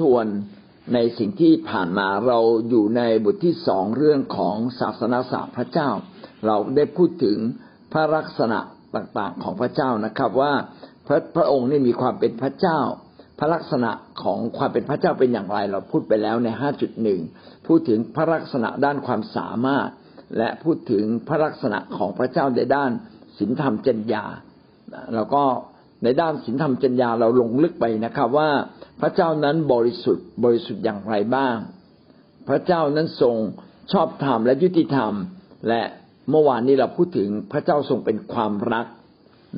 ทวนในสิ่งที่ผ่านมาเราอยู่ในบทที่สองเรื่องของศาสนาศาสตร์พระเจ้า เราได้พูดถึงพระลักษณะต่างๆของพระเจ้านะครับว่าพระพระองค์นี่มีความเป็นพระเจ้า พระลักษณะของความเป็นพระเจ้าเป็นอย่างไร เราพูดไปแล้วในห้าจุดหนึ่งพูดถึงพระลักษณะด้านความสามารถ และพูดถึงพระลักษณะของพระเจ้าในด้านศีลธรรมจริยาแล้วก็ ในด้านศีลธรรมจริยาเราลงลึกไปนะครับว่าพระเจ้านั้นบริสุทธิ์บริสุทธิ์อย่างไรบ้าง พระเจ้านั้นทรงชอบธรรมและยุติธรรม และเมื่อวานนี้เราพูดถึงพระเจ้าทรงเป็นความรัก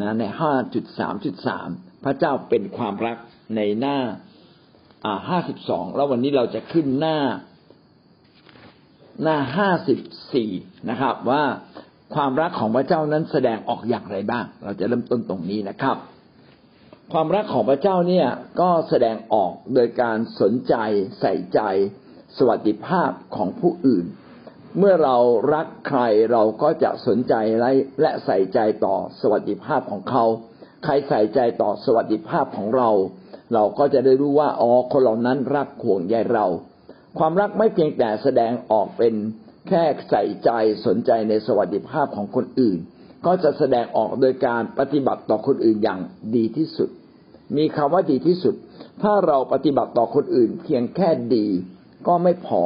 นะในห้าจุดสามจุดสามพระเจ้าเป็นความรักในหน้าอ่าห้าสิบสองแล้ววันนี้เราจะขึ้นหน้า หน้าห้าสิบสี่นะครับ ว่าความรักของพระเจ้านั้นแสดงออกอย่างไรบ้าง เราจะเริ่มต้นตรงนี้นะครับ ความรักของพระเจ้าเนี่ยก็แสดงออกโดยการสนใจใส่ใจ สวัสดิภาพของผู้อื่น เมื่อเรารักใครเราก็จะสนใจและใส่ใจต่อสวัสดิภาพของเขา ใครใส่ใจต่อสวัสดิภาพของเรา เราก็จะได้รู้ว่าอ๋อคนเหล่านั้นรักห่วงใยเรา ความรักไม่เพียงแต่แสดงออกเป็นแค่ใส่ใจสนใจในสวัสดิภาพของคนอื่น ก็จะแสดงออกโดยการปฏิบัติต่อคนอื่นอย่างดีที่สุด มีคำว่าดีที่สุด ถ้าเราปฏิบัติต่อคนอื่น เพียงแค่ดีก็ไม่พอ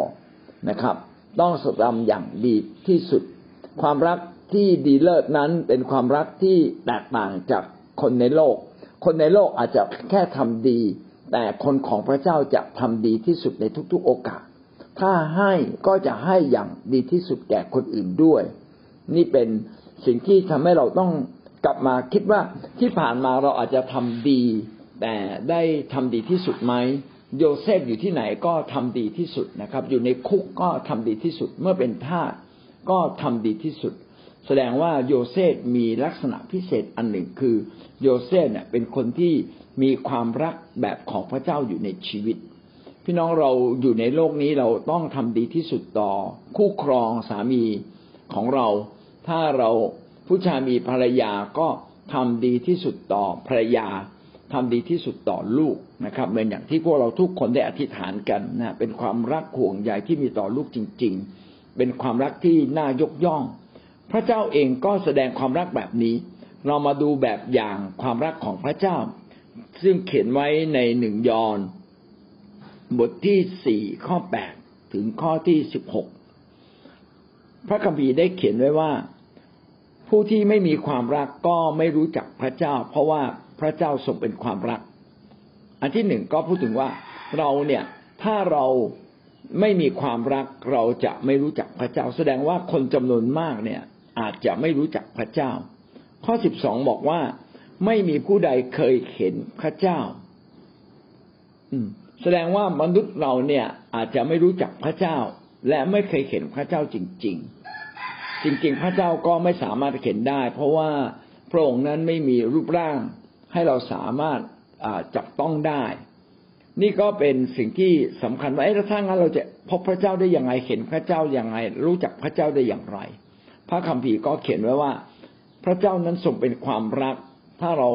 นะครับ ต้องสดำอย่างดีที่สุด ความรักที่ดีเลิศนั้นเป็นความรักที่แตกต่างจากคนในโลก คนในโลกอาจจะแค่ทำดี แต่คนของพระเจ้าจะทำดีที่สุดในทุกๆโอกาส ถ้าให้ก็จะให้อย่างดีที่สุดแก่คนอื่นด้วย นี่เป็น สิ่งที่ทำให้เราต้องกลับมาคิดว่าที่ผ่านมาเราอาจจะทำดี แต่ได้ทำดีที่สุดไหมโยเซฟอยู่ที่ไหนก็ทำดีที่สุดนะครับ อยู่ในคุกก็ทำดีที่สุด เมื่อเป็นทาสก็ทำดีที่สุด แสดงว่าโยเซฟมีลักษณะพิเศษอันหนึ่งคือ โยเซฟเนี่ยเป็นคนที่มีความรักแบบของพระเจ้าอยู่ในชีวิต พี่น้องเราอยู่ในโลกนี้เราต้องทำดีที่สุดต่อ คู่ครองสามีของเรา ถ้าเราผู้ชายมีภรรยาก็ทำดีที่สุดต่อภรรยาทำดีที่สุดต่อลูกนะครับเหมือนอย่างที่พวกเราทุกคนได้อธิษฐานกันนะเป็นความรักห่วงใยที่มีต่อลูกจริง ๆ เป็นความรักที่น่ายกย่อง พระเจ้าเองก็แสดงความรักแบบนี้ เรามาดูแบบอย่างความรักของพระเจ้า ซึ่งเขียนไว้ในหนึ่งยอนบทที่สี่ข้อแปดถึงข้อที่สิบหกพระคัมภีร์ได้เขียนไว้ว่า ผู้ที่ไม่มีความรักก็ไม่รู้จักพระเจ้า เพราะว่าพระเจ้าทรงเป็นความรัก อันที่หนึ่งก็พูดถึงว่าเราเนี่ยถ้าเราไม่มีความรักเราจะไม่รู้จักพระเจ้า แสดงว่าคนจำนวนมากเนี่ยอาจจะไม่รู้จักพระเจ้า ข้อสิบสองบอกว่าไม่มีผู้ใดเคยเห็นพระเจ้า อืม แสดงว่ามนุษย์เราเนี่ยอาจจะไม่รู้จักพระเจ้า และไม่เคยเห็นพระเจ้าจริง ๆ จริงๆ พระเจ้าก็ไม่สามารถเห็นได้ เพราะว่าพระองค์นั้นไม่มีรูปร่างให้เราสามารถจับต้องได้ นี่ก็เป็นสิ่งที่สำคัญว่าเอ๊ะถ้างั้นเราจะพบพระเจ้าได้อย่างไรเห็นพระเจ้าอย่างไรรู้จักพระเจ้าได้อย่างไร พระคัมภีร์ก็เขียนไว้ว่า พระเจ้านั้นทรงเป็นความรัก ถ้าเรา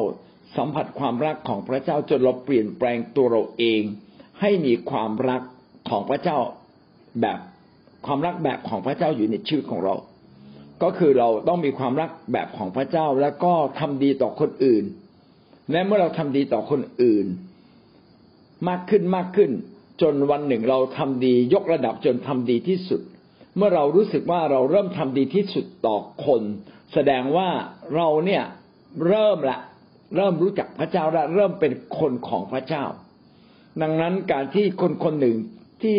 สัมผัสความรักของพระเจ้าจนเราเปลี่ยนแปลงตัวเราเอง ให้มีความรักของพระเจ้าแบบความรักแบบของพระเจ้าอยู่ในชีวิตของเรา ก็คือเราต้องมีความรักแบบของพระเจ้าแล้วก็ทำดีต่อคนอื่น และเมื่อเราทำดีต่อคนอื่น มากขึ้นมากขึ้น จนวันหนึ่งเราทำดียกระดับจนทำดีที่สุด เมื่อเรารู้สึกว่าเราเริ่มทำดีที่สุดต่อคน แสดงว่าเราเนี่ยเริ่มละเริ่มรู้จักพระเจ้าและเริ่มเป็นคนของพระเจ้า ดังนั้นการที่คนคนหนึ่งที่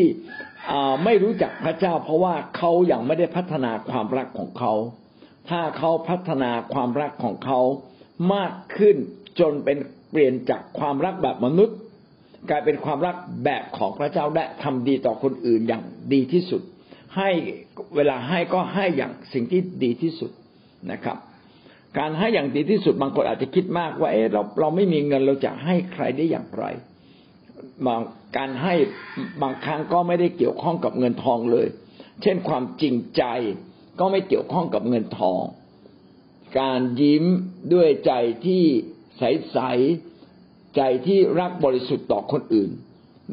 ไม่รู้จักพระเจ้า เพราะว่าเขายัางไม่ได้พัฒนาความรักของเขา ถ้าเขาพัฒนาความรักของเขามากขึ้นจนเป็นเปลี่ยนจากความรักแบบมนุษย์ กลายเป็นความรักแบบของพระเจ้าและทำดีต่อคนอื่นอย่างดีที่สุด ให้เวลาให้ก็ให้อย่างสิ่งที่ดีที่สุดนะครับ การให้อย่างดีที่สุดบางคนอาจจะคิดมากว่า เออเราเราไม่มีเงินเราจะให้ใครได้อย่างไร บางการให้บางครั้งก็ไม่ได้เกี่ยวข้องกับเงินทองเลย เช่นความจริงใจก็ไม่เกี่ยวข้องกับเงินทอง การยิ้มด้วยใจที่ใสใสใจที่รักบริสุทธิ์ต่อคนอื่น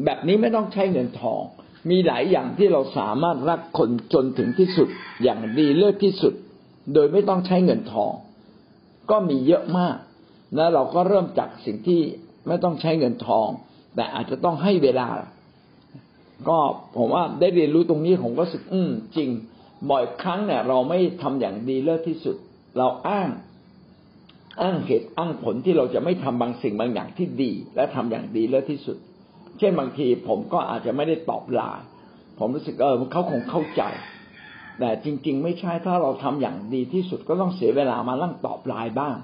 แบบนี้ไม่ต้องใช้เงินทอง มีหลายอย่างที่เราสามารถรักคนจนถึงที่สุดอย่างดีเลิศที่สุด โดยไม่ต้องใช้เงินทอง ก็มีเยอะมากนะเราก็เริ่มจากสิ่งที่ไม่ต้องใช้เงินทอง แต่อาจจะต้องให้เวลา ก็ผมว่าได้เรียนรู้ตรงนี้ผมก็รู้สึกอืมจริง บ่อยครั้งเนี่ย เราไม่ทำอย่างดีเลิศที่สุด เราอ้าง อ้างเหตุอ้างผลที่เราจะไม่ทำบางสิ่งบางอย่างที่ดี และทำอย่างดีเลิศที่สุด เช่นบางทีผมก็อาจจะไม่ได้ตอบลน์ผมรู้สึกเออเขาคงเข้าใจ แต่จริง ๆ ไม่ใช่ถ้าเราทำอย่างดีที่สุดก็ต้องเสียเวลามาลั่งตอบลน์บ้าง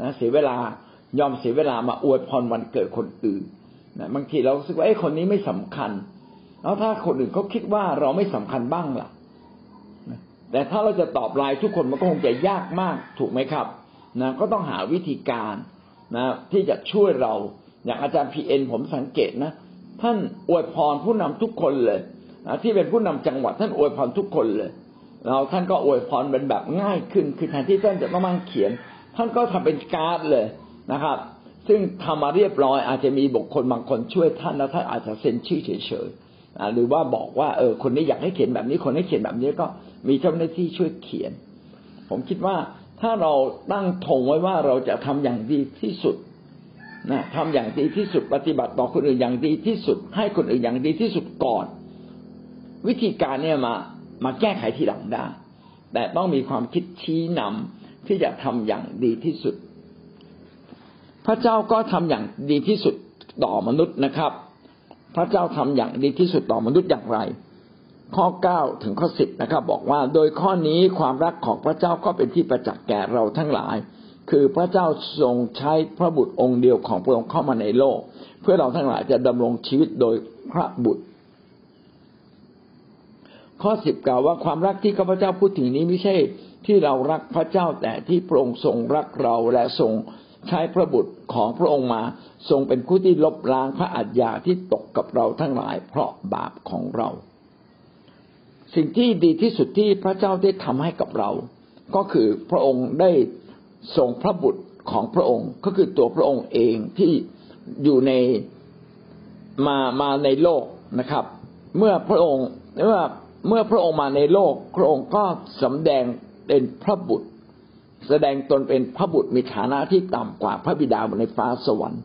นะเสียเวลายอมเสียเวลามาอวยพรวันเกิดคนอื่น นะบางทีเราสึกว่าไอ้คนนี้ไม่สำคัญ แล้วถ้าคนอื่นเขาคิดว่าเราไม่สำคัญบ้างล่ะแต่ถ้าเราจะตอบไลน์ทุกคนมันก็คงจะยากมากถูกไหมครับนะก็ต้องหาวิธีการนะที่จะช่วยเราอย่างอาจารย์พีเอ็นผมสังเกตนะ ท่านอวยพรผู้นำทุกคนเลยนะที่เป็นผู้นำจังหวัดท่านอวยพรทุกคนเลยเราท่านก็อวยพรเป็นแบบง่ายขึ้น คือแทนที่ท่านจะต้องมั่งเขียน ท่านก็ทำเป็นการ์ดเลยนะครับ ซึ่งทำมาเรียบร้อย อาจจะมีบุคคลบางคนช่วยท่านแล้วท่านอาจจะเซ็นชื่อเฉยๆหรือว่าบอกว่าเออคนนี้อยากให้เขียนแบบนี้คนนี้เขียนแบบนี้ก็มีเจ้าหน้าที่ช่วยเขียน ผมคิดว่าถ้าเราตั้งธงไว้ว่าเราจะทำอย่างดีที่สุดนะทำอย่างดีที่สุดปฏิบัติต่อคนอื่นอย่างดีที่สุด ให้คนอื่นอย่างดีที่สุดก่อน วิธีการเนี่ยมามาแก้ไขทีหลังได้แต่ต้องมีความคิดชี้นำที่จะทำอย่างดีที่สุด พระเจ้าก็ทำอย่างดีที่สุดต่อมนุษย์นะครับ พระเจ้าทำอย่างดีที่สุดต่อมนุษย์อย่างไร ข้อเก้าถึงข้อสิบนะครับ บอกว่าโดยข้อนี้ความรักของพระเจ้าก็เป็นที่ประจักษ์แก่เราทั้งหลาย คือพระเจ้าทรงใช้พระบุตรองค์เดียวของพระองค์เข้ามาในโลก เพื่อเราทั้งหลายจะดำรงชีวิตโดยพระบุตร ข้อสิบกล่าวว่าความรักที่ข้าพเจ้าพูดถึงนี้ไม่ใช่ที่เรารักพระเจ้าแต่ที่พระองค์ทรงรักเราและทรง ใช้พระบุตรของพระองค์มา ทรงเป็นผู้ที่ลบล้างพระอัจญาที่ตกกับเราทั้งหลาย เพราะบาปของเรา สิ่งที่ดีที่สุดที่พระเจ้าได้ทำให้กับเรา ก็คือพระองค์ได้ส่งพระบุตรของพระองค์ก็คือตัวพระองค์เองที่อยู่ในมามาในโลกนะครับ เมื่อพระองค์เมื่อเมื่อพระองค์มาในโลก พระองค์ก็สำแดงเป็นพระบุตร แสดงตนเป็นพระบุตรมีฐานะที่ต่ำกว่าพระบิดาบนในฟ้าสวรรค์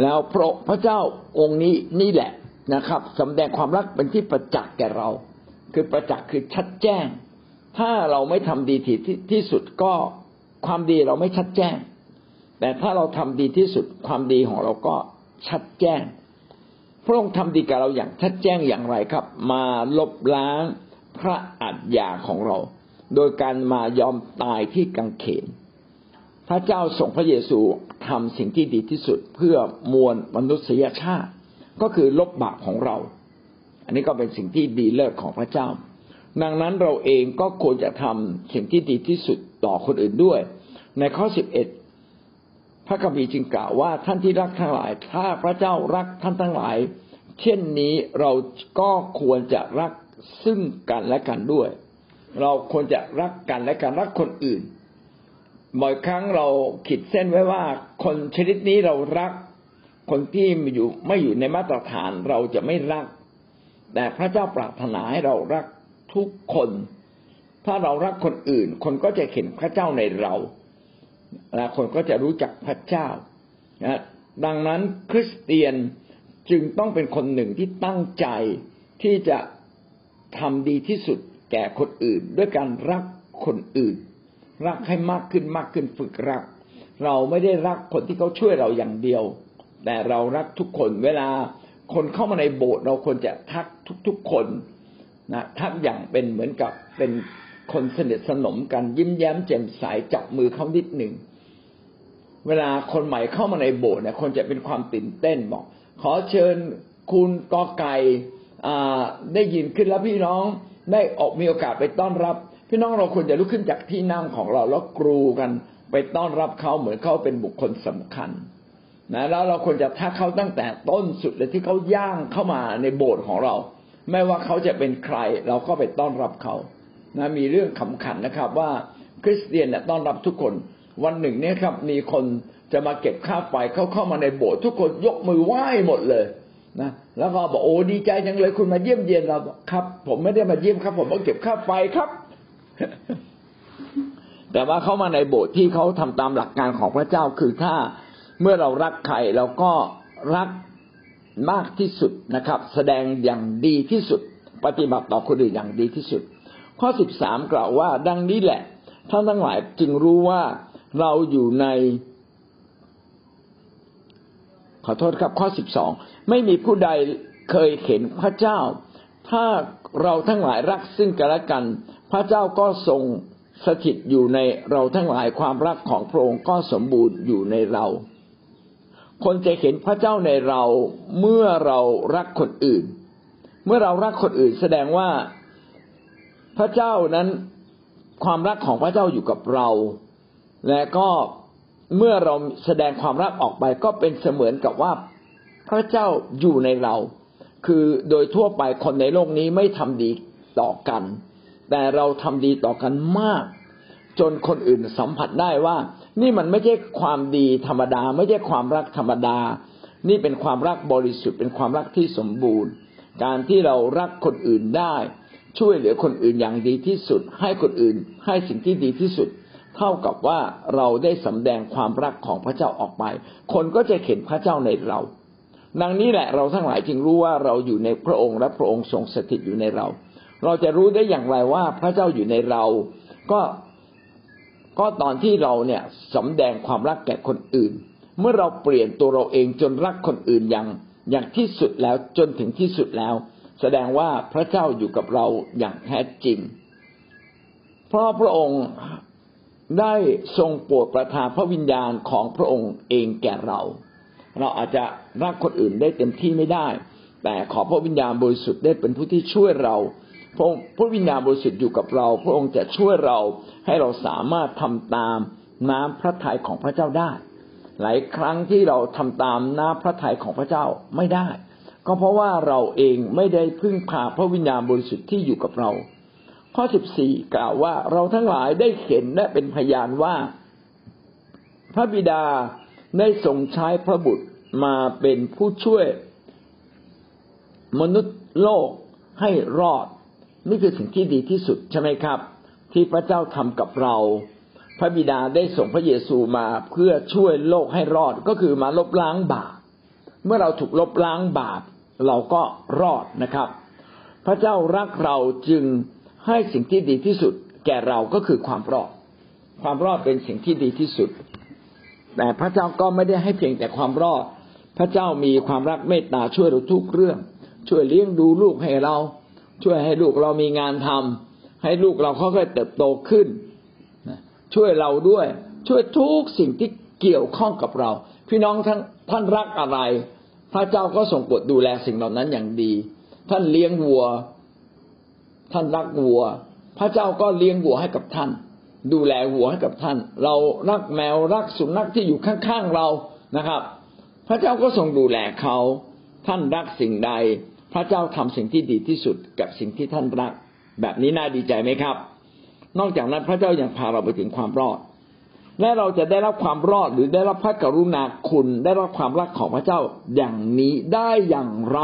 แล้วพระพระเจ้าองค์นี้นี่แหละนะครับสำแดงความรักเป็นที่ประจักษ์แก่เรา คือประจักษ์คือชัดแจ้ง ถ้าเราไม่ทำดีที่ที่สุดก็ความดีเราไม่ชัดแจ้ง แต่ถ้าเราทำดีที่สุดความดีของเราก็ชัดแจ้ง พระองค์ทำดีกับเราอย่างชัดแจ้งอย่างไรครับ มาลบล้างพระอัฏฐาของเรา โดยการมายอมตายที่กังเขน พระเจ้าส่งพระเยซูทำสิ่งที่ดีที่สุดเพื่อมวลมนุษยชาติ ก็คือลบบาปของเรา อันนี้ก็เป็นสิ่งที่ดีเลิศของพระเจ้า ดังนั้นเราเองก็ควรจะทำสิ่งที่ดีที่สุดต่อคนอื่นด้วย ในข้อสิบเอ็ดพระคัมภีร์จึงกล่าวว่าท่านที่รักทั้งหลาย ถ้าพระเจ้ารักท่านทั้งหลาย เช่นนี้เราก็ควรจะรักซึ่งกันและกันด้วย เราควรจะรักกันและกันรักคนอื่น บ่อยครั้งเราขีดเส้นไว้ว่า คนชนิดนี้เรารัก คนที่อยู่ไม่อยู่ในมาตรฐานเราจะไม่รัก แต่พระเจ้าปรารถนาให้เรารักทุกคน ถ้าเรารักคนอื่น คนก็จะเห็นพระเจ้าในเราและคนก็จะรู้จักพระเจ้านะดังนั้นคริสเตียนจึงต้องเป็นคนหนึ่งที่ตั้งใจที่จะทำดีที่สุด แก่คนอื่น ด้วยการรักคนอื่น รักให้มากขึ้นมากขึ้นฝึกรัก เราไม่ได้รักคนที่เขาช่วยเราอย่างเดียว แต่เรารักทุกคนเวลาคนเข้ามาในโบสถ์เราควรจะทักทุกๆคนนะทักอย่างเป็นเหมือนกับเป็นคนสนิทสนมกันยิ้มแย้มแจ่มใสจับมือเขานิดหนึ่งเวลาคนใหม่เข้ามาในโบสถ์เนี่ยคนจะเป็นความตื่นเต้นบอก ขอเชิญคุณกอไก่ได้ยินขึ้นแล้วพี่น้อง ได้ออกมีโอกาสไปต้อนรับ พี่น้องเราควรจะลุกขึ้นจากที่นั่งของเราแล้วกรูกัน ไปต้อนรับเขาเหมือนเขาเป็นบุคคลสำคัญนะแล้วเราควรจะทักเขาตั้งแต่ต้นสุดเลยที่เขาย่างเข้ามาในโบสถ์ของเรา ไม่ว่าเขาจะเป็นใคร เราก็ไปต้อนรับเขานะมีเรื่องขำขันนะครับ ว่าคริสเตียนเนี่ยต้อนรับทุกคน วันหนึ่งเนี่ยครับ มีคนจะมาเก็บค่าไฟเขาเข้ามาในโบสถ์ทุกคนยกมือไหว้หมดเลย นะแล้วก็บอกโอ้ดีใจจังเลยคุณมาเยี่ยมเยียนเราครับ ผมไม่ได้มาเยี่ยมครับ ผมมาเก็บค่าไฟครับ แต่ว่าเขามาในโบสถ์ที่เขาทำตามหลักการของพระเจ้าคือถ้าเมื่อเรารักใครเราก็รักมากที่สุดนะครับ แสดงอย่างดีที่สุด ปฏิบัติต่อคนอื่นอย่างดีที่สุด ข้อสิบสามกล่าวว่า ดังนี้แหละท่านทั้งหลายจึงรู้ว่าเราอยู่ใน ขอโทษครับข้อสิบสองไม่มีผู้ใดเคยเห็นพระเจ้า ถ้าเราทั้งหลายรักซึ่งกันและกัน พระเจ้าก็ทรงสถิตอยู่ในเราทั้งหลายความรักของพระองค์ก็สมบูรณ์อยู่ในเรา คนจะเห็นพระเจ้าในเราเมื่อเรารักคนอื่น เมื่อเรารักคนอื่นแสดงว่าพระเจ้านั้นความรักของพระเจ้าอยู่กับเรา และก็ เมื่อเราแสดงความรักออกไปก็เป็นเสมือนกับว่าพระเจ้าอยู่ในเรา คือโดยทั่วไปคนในโลกนี้ไม่ทำดีต่อกัน แต่เราทำดีต่อกันมาก จนคนอื่นสัมผัสได้ว่า นี่มันไม่ใช่ความดีธรรมดา ไม่ใช่ความรักธรรมดา นี่เป็นความรักบริสุทธิ์เป็นความรักที่สมบูรณ์ การที่เรารักคนอื่นได้ ช่วยเหลือคนอื่นอย่างดีที่สุด ให้คนอื่นให้สิ่งที่ดีที่สุด เท่ากับว่าเราได้สำแดงความรักของพระเจ้าออกไป คนก็จะเห็นพระเจ้าในเรา ดังนี้แหละเราทั้งหลายจึงรู้ว่าเราอยู่ในพระองค์และพระองค์ทรงสถิตอยู่ในเรา เราจะรู้ได้อย่างไรว่าพระเจ้าอยู่ในเรา ก็ก็ตอนที่เราเนี่ยสำแดงความรักแก่คนอื่น เมื่อเราเปลี่ยนตัวเราเองจนรักคนอื่นอย่างอย่างที่สุดแล้วจนถึงที่สุดแล้ว แสดงว่าพระเจ้าอยู่กับเราอย่างแท้จริง เพราะพระองค์ ได้ทรงโปรดประทานพระวิญญาณของพระองค์เองแก่เรา เราอาจจะรักคนอื่นได้เต็มที่ไม่ได้ แต่ขอพระวิญญาณบริสุทธิ์ได้เป็นผู้ที่ช่วยเราพระพระวิญญาณบริสุทธิ์อยู่กับเรา พระองค์จะช่วยเราให้เราสามารถทำตามน้ำพระทัยของพระเจ้าได้ หลายครั้งที่เราทำตามน้ำพระทัยของพระเจ้าไม่ได้ ก็เพราะว่าเราเองไม่ได้พึ่งพาพระวิญญาณบริสุทธิ์ที่อยู่กับเรา ข้อสิบสี่กล่าวว่าเราทั้งหลายได้เห็นและเป็นพยานว่า พระบิดาได้ทรงใช้พระบุตรมาเป็นผู้ช่วยมนุษย์โลกให้รอด นี่คือสิ่งที่ดีที่สุดใช่ไหมครับ ที่พระเจ้าทำกับเรา พระบิดาได้ส่งพระเยซูมาเพื่อช่วยโลกให้รอดก็คือมาลบล้างบาปเมื่อเราถูกลบล้างบาปเราก็รอดนะครับ พระเจ้ารักเราจึง ให้สิ่งที่ดีที่สุด แก่เราก็คือความรอด ความรอดเป็นสิ่งที่ดีที่สุด แต่พระเจ้าก็ไม่ได้ให้เพียงแต่ความรอด พระเจ้ามีความรักเมตตาช่วยเราทุกเรื่อง ช่วยเลี้ยงดูลูกให้เรา ช่วยให้ลูกเรามีงานทำให้ลูกเราค่อยๆเติบโตขึ้น ช่วยเราด้วย ช่วยทุกสิ่งที่เกี่ยวข้องกับเรา พี่น้องท่านท่านรักอะไร พระเจ้าก็ส่งกดดูแลสิ่งเหล่านั้นอย่างดี ท่านเลี้ยงวัว ท่านรักวัว พระเจ้าก็เลี้ยงวัวให้กับท่าน ดูแลหัวให้กับท่าน เรารักแมวรักสุนัขที่อยู่ข้างๆเรานะครับ พระเจ้าก็ทรงดูแลเขา ท่านรักสิ่งใด พระเจ้าทำสิ่งที่ดีที่สุดกับสิ่งที่ท่านรัก แบบนี้น่าดีใจไหมครับ นอกจากนั้นพระเจ้ายัางพาเราไปถึงความรอดและเราจะได้รับความรอดหรือได้รับพระกรุณาคุณได้รับความรักของพระเจ้าอย่างนี้ได้อย่างไร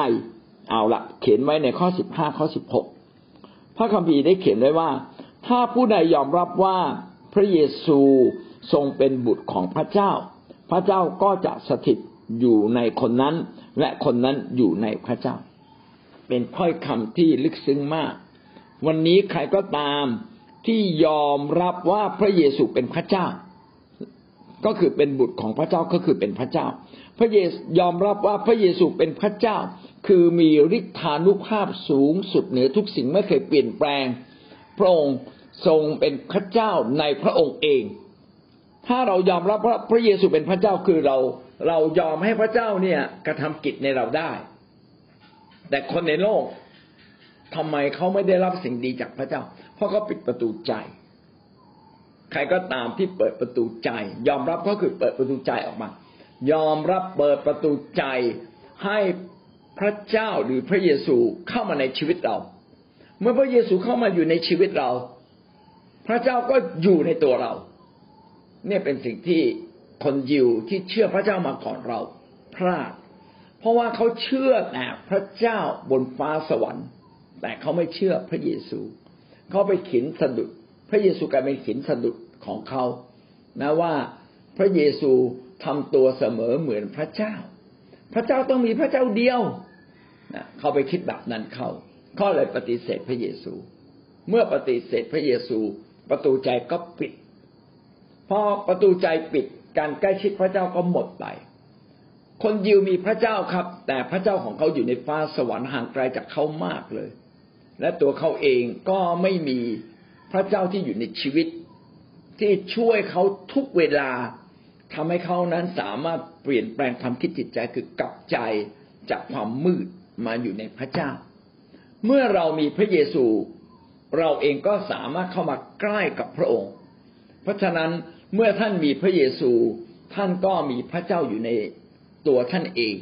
เอาละเขียนไว้ในข้อสิบห้าข้อสิบหก พระคัมภีร์ได้เขียนไว้ว่า ถ้าผู้ใดยอมรับว่าพระเยซูทรงเป็นบุตรของพระเจ้า พระเจ้าก็จะสถิตอยู่ในคนนั้น และคนนั้นอยู่ในพระเจ้า เป็นถ้อยคำที่ลึกซึ้งมาก วันนี้ใครก็ตามที่ยอมรับว่าพระเยซูเป็นพระเจ้า ก็คือเป็นบุตรของพระเจ้าก็คือเป็นพระเจ้า พระเยซูยอมรับว่าพระเยซูเป็นพระเจ้า คือมีฤทธานุภาพสูงสุดเหนือทุกสิ่งไม่เคยเปลี่ยนแปลง พระองค์ทรงเป็นพระเจ้าในพระองค์เอง ถ้าเรายอมรับว่าพระเยซูเป็นพระเจ้าคือเรา เรายอมให้พระเจ้าเนี่ยกระทำกิจในเราได้ แต่คนในโลกทำไมเขาไม่ได้รับสิ่งดีจากพระเจ้า เพราะเขาปิดประตูใจ ใครก็ตามที่เปิดประตูใจ ยอมรับก็คือเปิดประตูใจออกมา ยอมรับเปิดประตูใจให้ พระเจ้าหรือพระเยซูเข้ามาในชีวิตเรา เมื่อพระเยซูเข้ามาอยู่ในชีวิตเรา พระเจ้าก็อยู่ในตัวเรา เนี่ยเป็นสิ่งที่คนยิวที่เชื่อพระเจ้ามาก่อนเราพลาด เพราะว่าเขาเชื่อแต่พระเจ้าบนฟ้าสวรรค์ แต่เขาไม่เชื่อพระเยซูเขาไปขินสะดุด พระเยซูกลายเป็นขินสะดุดของเขานะว่าพระเยซูทำตัวเสมอเหมือนพระเจ้า พระเจ้าต้องมีพระเจ้าเดียว นะเขาไปคิดแบบนั้นเขาเขาเลยปฏิเสธพระเยซู เมื่อปฏิเสธพระเยซู ประตูใจก็ปิดพอประตูใจปิดการใกล้ชิดพระเจ้าก็หมดไป คนยิวมีพระเจ้าครับ แต่พระเจ้าของเขาอยู่ในฟ้าสวรรค์ห่างไกลจากเขามากเลย และตัวเขาเองก็ไม่มีพระเจ้าที่อยู่ในชีวิต ที่ช่วยเขาทุกเวลาทำให้เขานั้นสามารถเปลี่ยนแปลงความคิดจิตใจคือกลับใจจากความมืด มาอยู่ในพระเจ้า เมื่อเรามีพระเยซู เราเองก็สามารถเข้ามาใกล้กับพระองค์ เพราะฉะนั้นเมื่อท่านมีพระเยซู ท่านก็มีพระเจ้าอยู่ในตัวท่านเอง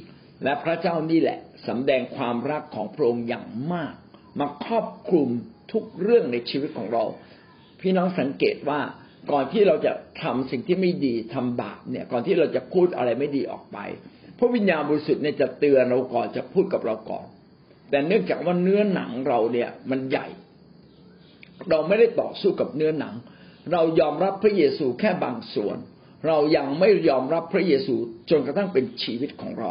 และพระเจ้านี่แหละสำแดงความรักของพระองค์อย่างมาก มาครอบคลุมทุกเรื่องในชีวิตของเรา พี่น้องสังเกตว่าก่อนที่เราจะทำสิ่งที่ไม่ดีทำบาปเนี่ย ก่อนที่เราจะพูดอะไรไม่ดีออกไป พระวิญญาณบริสุทธิ์เนี่ยจะเตือนเราก่อนจะพูดกับเราก่อน แต่เนื่องจากว่าเนื้อหนังเราเนี่ยมันใหญ่ เราไม่ได้ต่อสู้กับเนื้อหนัง เรายอมรับพระเยซูแค่บางส่วน เรายังไม่ยอมรับพระเยซูจนกระทั่งเป็นชีวิตของเรา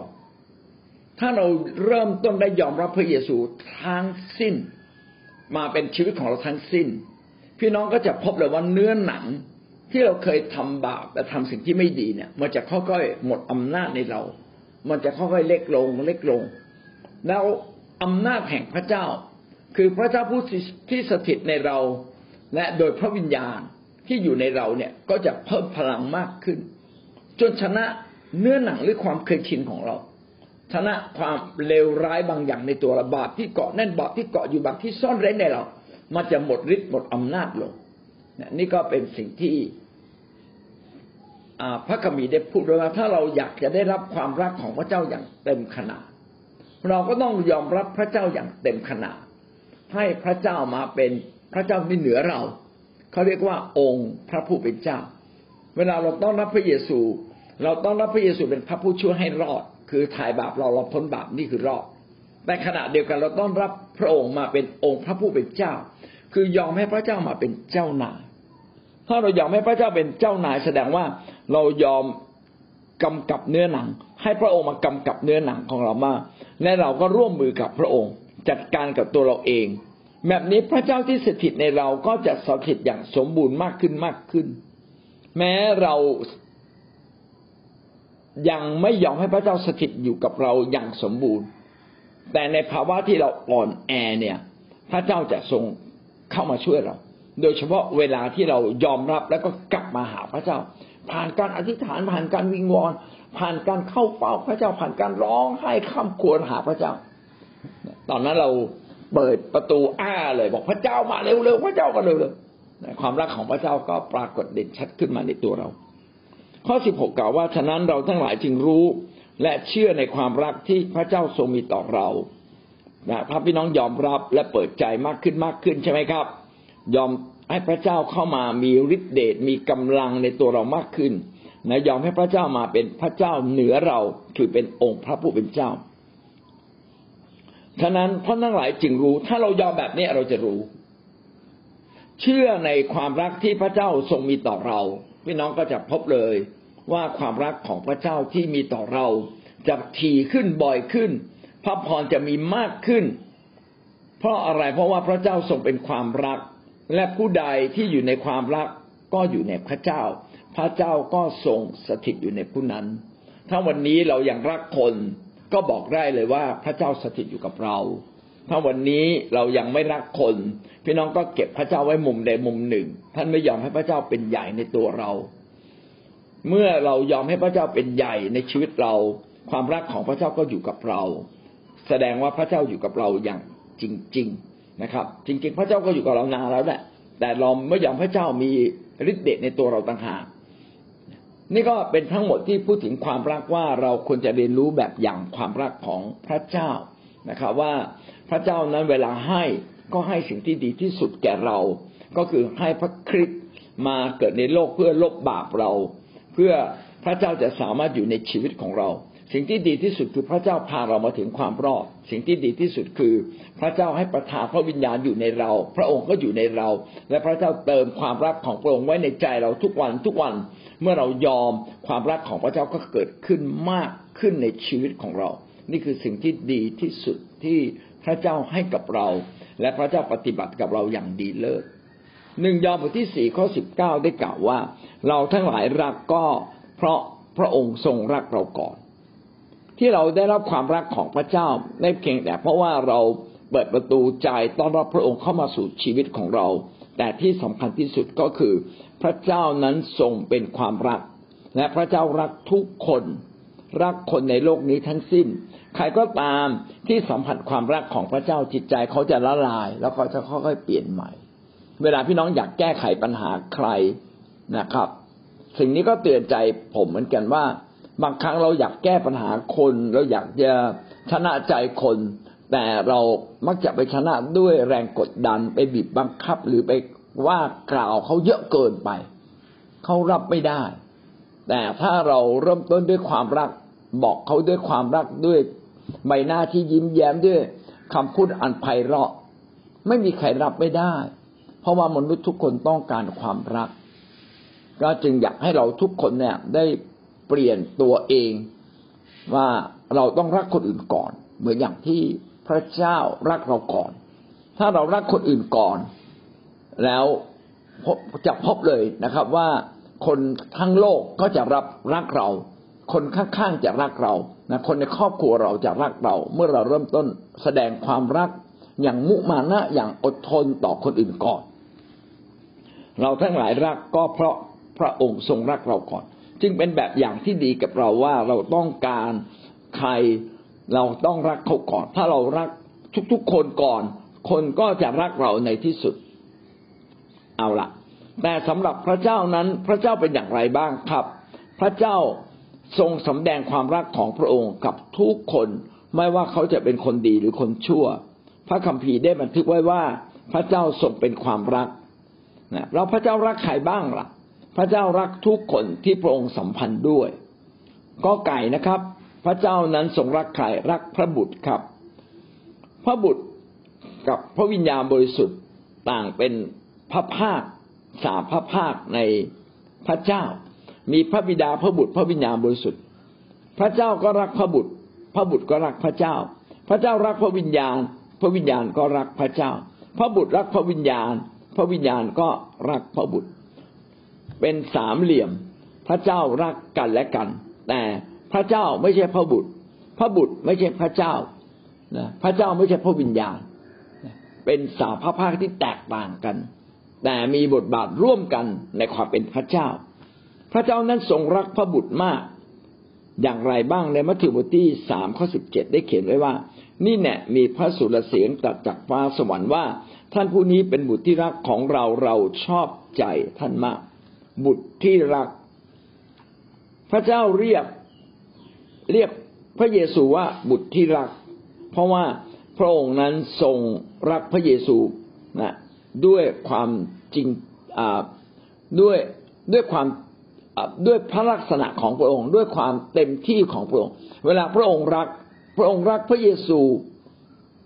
ถ้าเราเริ่มต้นได้ยอมรับพระเยซูทั้งสิ้น มาเป็นชีวิตของเราทั้งสิ้น พี่น้องก็จะพบเลยว่าเนื้อหนังที่เราเคยทำบาปและทำสิ่งที่ไม่ดีเนี่ย มันจะค่อยๆหมดอำนาจในเรา มันจะค่อยๆเล็กลงเล็กลง แล้วอำนาจแห่งพระเจ้า คือพระเจ้าผู้ที่สถิตในเรา และโดยพระวิญญาณที่อยู่ในเราเนี่ยก็จะเพิ่มพลังมากขึ้น จนชนะเนื้อหนังหรือความเคยชินของเรา ชนะความเลวร้ายบางอย่างในตัวเราบาปที่เกาะแน่นบาปที่เกาะอยู่บางที่ซ่อนเร้นในเรา มันจะหมดฤทธิ์หมดอำนาจลงนี่ก็เป็นสิ่งที่ พระกมีได้พูดไว้ว่า ถ้าเราอยากจะได้รับความรักของพระเจ้าอย่างเต็มขนาดเราก็ต้องยอมรับพระเจ้าอย่างเต็มขนาดให้พระเจ้ามาเป็นพระเจ้าที่เหนือเราเขาเรียกว่าองค์พระผู้เป็นเจ้า เวลาเราต้องรับพระเยซู เราต้องรับพระเยซูเป็นพระผู้ช่วยให้รอด คือถ่ายบาปเราเราพ้นบาปนี่คือรอดแต่ขณะเดียวกันเราต้องรับพระองค์มาเป็นองค์พระผู้เป็นเจ้า คือยอมให้พระเจ้ามาเป็นเจ้านาย ถ้าเรายอมให้พระเจ้าเป็นเจ้านายแสดงว่าเรายอมกำกับเนื้อหนัง ให้พระองค์มากำกับเนื้อหนังของเรามาและเราก็ร่วมมือกับพระองค์ จัดการกับตัวเราเอง แบบนี้พระเจ้าที่สถิตในเราก็จะสถิตอย่างสมบูรณ์มากขึ้นมากขึ้น แม้เรายังไม่ยอมให้พระเจ้าสถิตอยู่กับเราอย่างสมบูรณ์ แต่ในภาวะที่เราอ่อนแอเนี่ย พระเจ้าจะทรงเข้ามาช่วยเรา โดยเฉพาะเวลาที่เรายอมรับแล้วก็กลับมาหาพระเจ้า ผ่านการอธิษฐานผ่านการวิงวอน ผ่านการเข้าเฝ้าพระเจ้า ผ่านการร้องไห้ข้ามควรหาพระเจ้า ตอนนั้นเราเปิดประตูอ้าเลย บอกพระเจ้ามาเร็วๆพระเจ้าก็เร็วๆความรักของพระเจ้าก็ปรากฏเด่นชัดขึ้นมาในตัวเรา ข้อสิบหกกล่าวว่าฉะนั้นเราทั้งหลายจึงรู้ และเชื่อในความรักที่พระเจ้าทรงมีต่อเราถ้าพี่น้องยอมรับและเปิดใจมากขึ้นมากขึ้นใช่ไหมครับ ยอมให้พระเจ้าเข้ามามีฤทธิเดชมีกำลังในตัวเรามากขึ้นนะยอมให้พระเจ้ามาเป็นพระเจ้าเหนือเราคือเป็นองค์พระผู้เป็นเจ้าฉะนั้นท่านทั้งหลายจึงรู้ ถ้าเรายอมแบบนี้เราจะรู้ เชื่อในความรักที่พระเจ้าทรงมีต่อเราพี่น้องก็จะพบเลยว่าความรักของพระเจ้าที่มีต่อเรา จะถี่ขึ้นบ่อยขึ้น พระพรจะมีมากขึ้น เพราะอะไรเพราะว่าพระเจ้าทรงเป็นความรัก และผู้ใดที่อยู่ในความรักก็อยู่ในพระเจ้า พระเจ้าก็ทรงสถิตอยู่ในผู้นั้น ถ้าวันนี้เรายัางรักคนก็บอกได้เลยว่าพระเจ้าสถิตอยู่กับเรา ถ้าวันนี้เรายังไม่รักคน พี่น้องก็เก็บพระเจ้าไว้มุมใดมุมหนึ่ง ท่านไม่ยอมให้พระเจ้าเป็นใหญ่ในตัวเรา เมื่อเรายอมให้พระเจ้าเป็นใหญ่ในชีวิตเรา ความรักของพระเจ้าก็อยู่กับเรา แสดงว่าพระเจ้าอยู่กับเราอย่างจริง ๆ นะครับ จริงๆ พระเจ้าก็อยู่กับเรานานแล้วแหละแต่เราไม่ยอมพระเจ้ามีฤทธิ์เดชในตัวเราต่างหากนี่ก็เป็นทั้งหมดที่พูดถึงความรักว่าเราควรจะเรียนรู้แบบอย่างความรักของพระเจ้านะครับ ว่าพระเจ้านั้นเวลาให้ก็ให้สิ่งที่ดีที่สุดแก่เรา ก็คือให้พระคริสต์มาเกิดในโลกเพื่อลบบาปเรา เพื่อพระเจ้าจะสามารถอยู่ในชีวิตของเรา สิ่งที่ดีที่สุดคือพระเจ้าพาเรามาถึงความรอด สิ่งที่ดีที่สุดคือ พระเจ้าให้ประทานพระวิญญาณอยู่ในเรา พระองค์ก็อยู่ในเรา และพระเจ้าเติมความรักของพระองค์ไว้ในใจเราทุกวันทุกวัน เมื่อเรายอมความรักของพระเจ้าก็เกิดขึ้นมากขึ้นในชีวิตของเรา นี่คือสิ่งที่ดีที่สุดที่พระเจ้าให้กับเรา และพระเจ้าปฏิบัติกับเราอย่างดีเลิศหนึ่งยอห์นบทที่สี่ข้อสิบเก้าได้กล่าวว่า เราทั้งหลายรักก็เพราะพระองค์ทรงรักเราก่อน ที่เราได้รับความรักของพระเจ้าไม่เพียงแต่เพราะว่าเราเปิดประตูใจต้อนรับพระองค์เข้ามาสู่ชีวิตของเรา แต่ที่สำคัญที่สุดก็คือ พระเจ้านั้นทรงเป็นความรัก และพระเจ้ารักทุกคน รักคนในโลกนี้ทั้งสิ้น ใครก็ตามที่สัมผัสความรักของพระเจ้าจิตใจเขาจะละลาย แล้วก็จะค่อยๆเปลี่ยนใหม่ เวลาพี่น้องอยากแก้ไขปัญหาใครนะครับ สิ่งนี้ก็เตือนใจผมเหมือนกันว่า บางครั้งเราอยากแก้ปัญหาคน เราอยากจะชนะใจคน แต่เรามักจะไปชนะด้วยแรงกดดันไปบีบบังคับหรือไปว่ากล่าวเขาเยอะเกินไป เขารับไม่ได้ แต่ถ้าเราเริ่มต้นด้วยความรัก บอกเขาด้วยความรักด้วยใบหน้าที่ยิ้มแย้มด้วยคำพูดอันไพเราะ ไม่มีใครรับไม่ได้ เพราะว่ามนุษย์ทุกคนต้องการความรัก ก็จึงอยากให้เราทุกคนเนี่ยได้ เปลี่ยนตัวเองว่าเราต้องรักคนอื่นก่อน เหมือนอย่างที่พระเจ้ารักเราก่อน ถ้าเรารักคนอื่นก่อน แล้วจะพบเลยนะครับว่าคนทั้งโลกก็จะรับรักเรา คนข้างๆจะรักเรานะคนในครอบครัวเราจะรักเรา เมื่อเราเริ่มต้นแสดงความรักอย่างมุมานะอย่างอดทนต่อคนอื่นก่อน เราทั้งหลายรักก็เพราะพระองค์ทรงรักเราก่อน จึงเป็นแบบอย่างที่ดีกับเราว่าเราต้องการใครเราต้องรักเขาก่อน ถ้าเรารักทุกๆคนก่อน คนก็จะรักเราในที่สุด เอาละแต่สำหรับพระเจ้านั้นพระเจ้าเป็นอย่างไรบ้างครับ พระเจ้าทรงสำแดงความรักของพระองค์กับทุกคน ไม่ว่าเขาจะเป็นคนดีหรือคนชั่ว พระคัมภีร์ได้บันทึกไว้ว่า พระเจ้าทรงเป็นความรักนะเราพระเจ้ารักใครบ้างล่ะ พระเจ้ารักทุกคนที่พระองค์สัมพันธ์ด้วยก็ไก่นะครับ พระเจ้านั้นทรงรักใครรักพระบุตรครับ พระบุตรกับพระวิญญาณบริสุทธิ์ต่างเป็นพระภาคสามพระภาคในพระเจ้า มีพระบิดาพระบุตร พระวิญญาณบริสุทธิ์ พระเจ้าก็รักพระบุตร พระบุตรก็รักพระเจ้า พระเจ้ารักพระวิญญาณ พระวิญญาณก็รักพระเจ้า พระบุตรรักพระวิญญาณ พระวิญญาณก็รักพระบุตร เป็นสามเหลี่ยม พระเจ้ารักกันและกัน แต่พระเจ้าไม่ใช่พระบุตร พระบุตรไม่ใช่พระเจ้านะพระเจ้าไม่ใช่พระวิญญาณเป็นสามพระภาคที่แตกต่างกัน แต่มีบทบาทร่วมกันในความเป็นพระเจ้า พระเจ้านั้นทรงรักพระบุตรมาก อย่างไรบ้างในมัทธิวบทที่สามข้อสิบเจ็ดได้เขียนไว้ว่า นี่แน่มีพระสุรเสียงตัดจากฟ้าสวรรค์ว่า ท่านผู้นี้เป็นบุตรที่รักของเราเราชอบใจท่านมาก บุตรที่รัก พระเจ้าเรียกเรียกพระเยซูว่าบุตรที่รัก เพราะว่าพระองค์นั้นทรงรักพระเยซูนะด้วยความจริงด้วยด้วยความด้วยพระลักษณะของพระองค์ ด้วยความเต็มที่ของพระองค์ เวลาพระองค์รัก พระองค์รักพระเยซู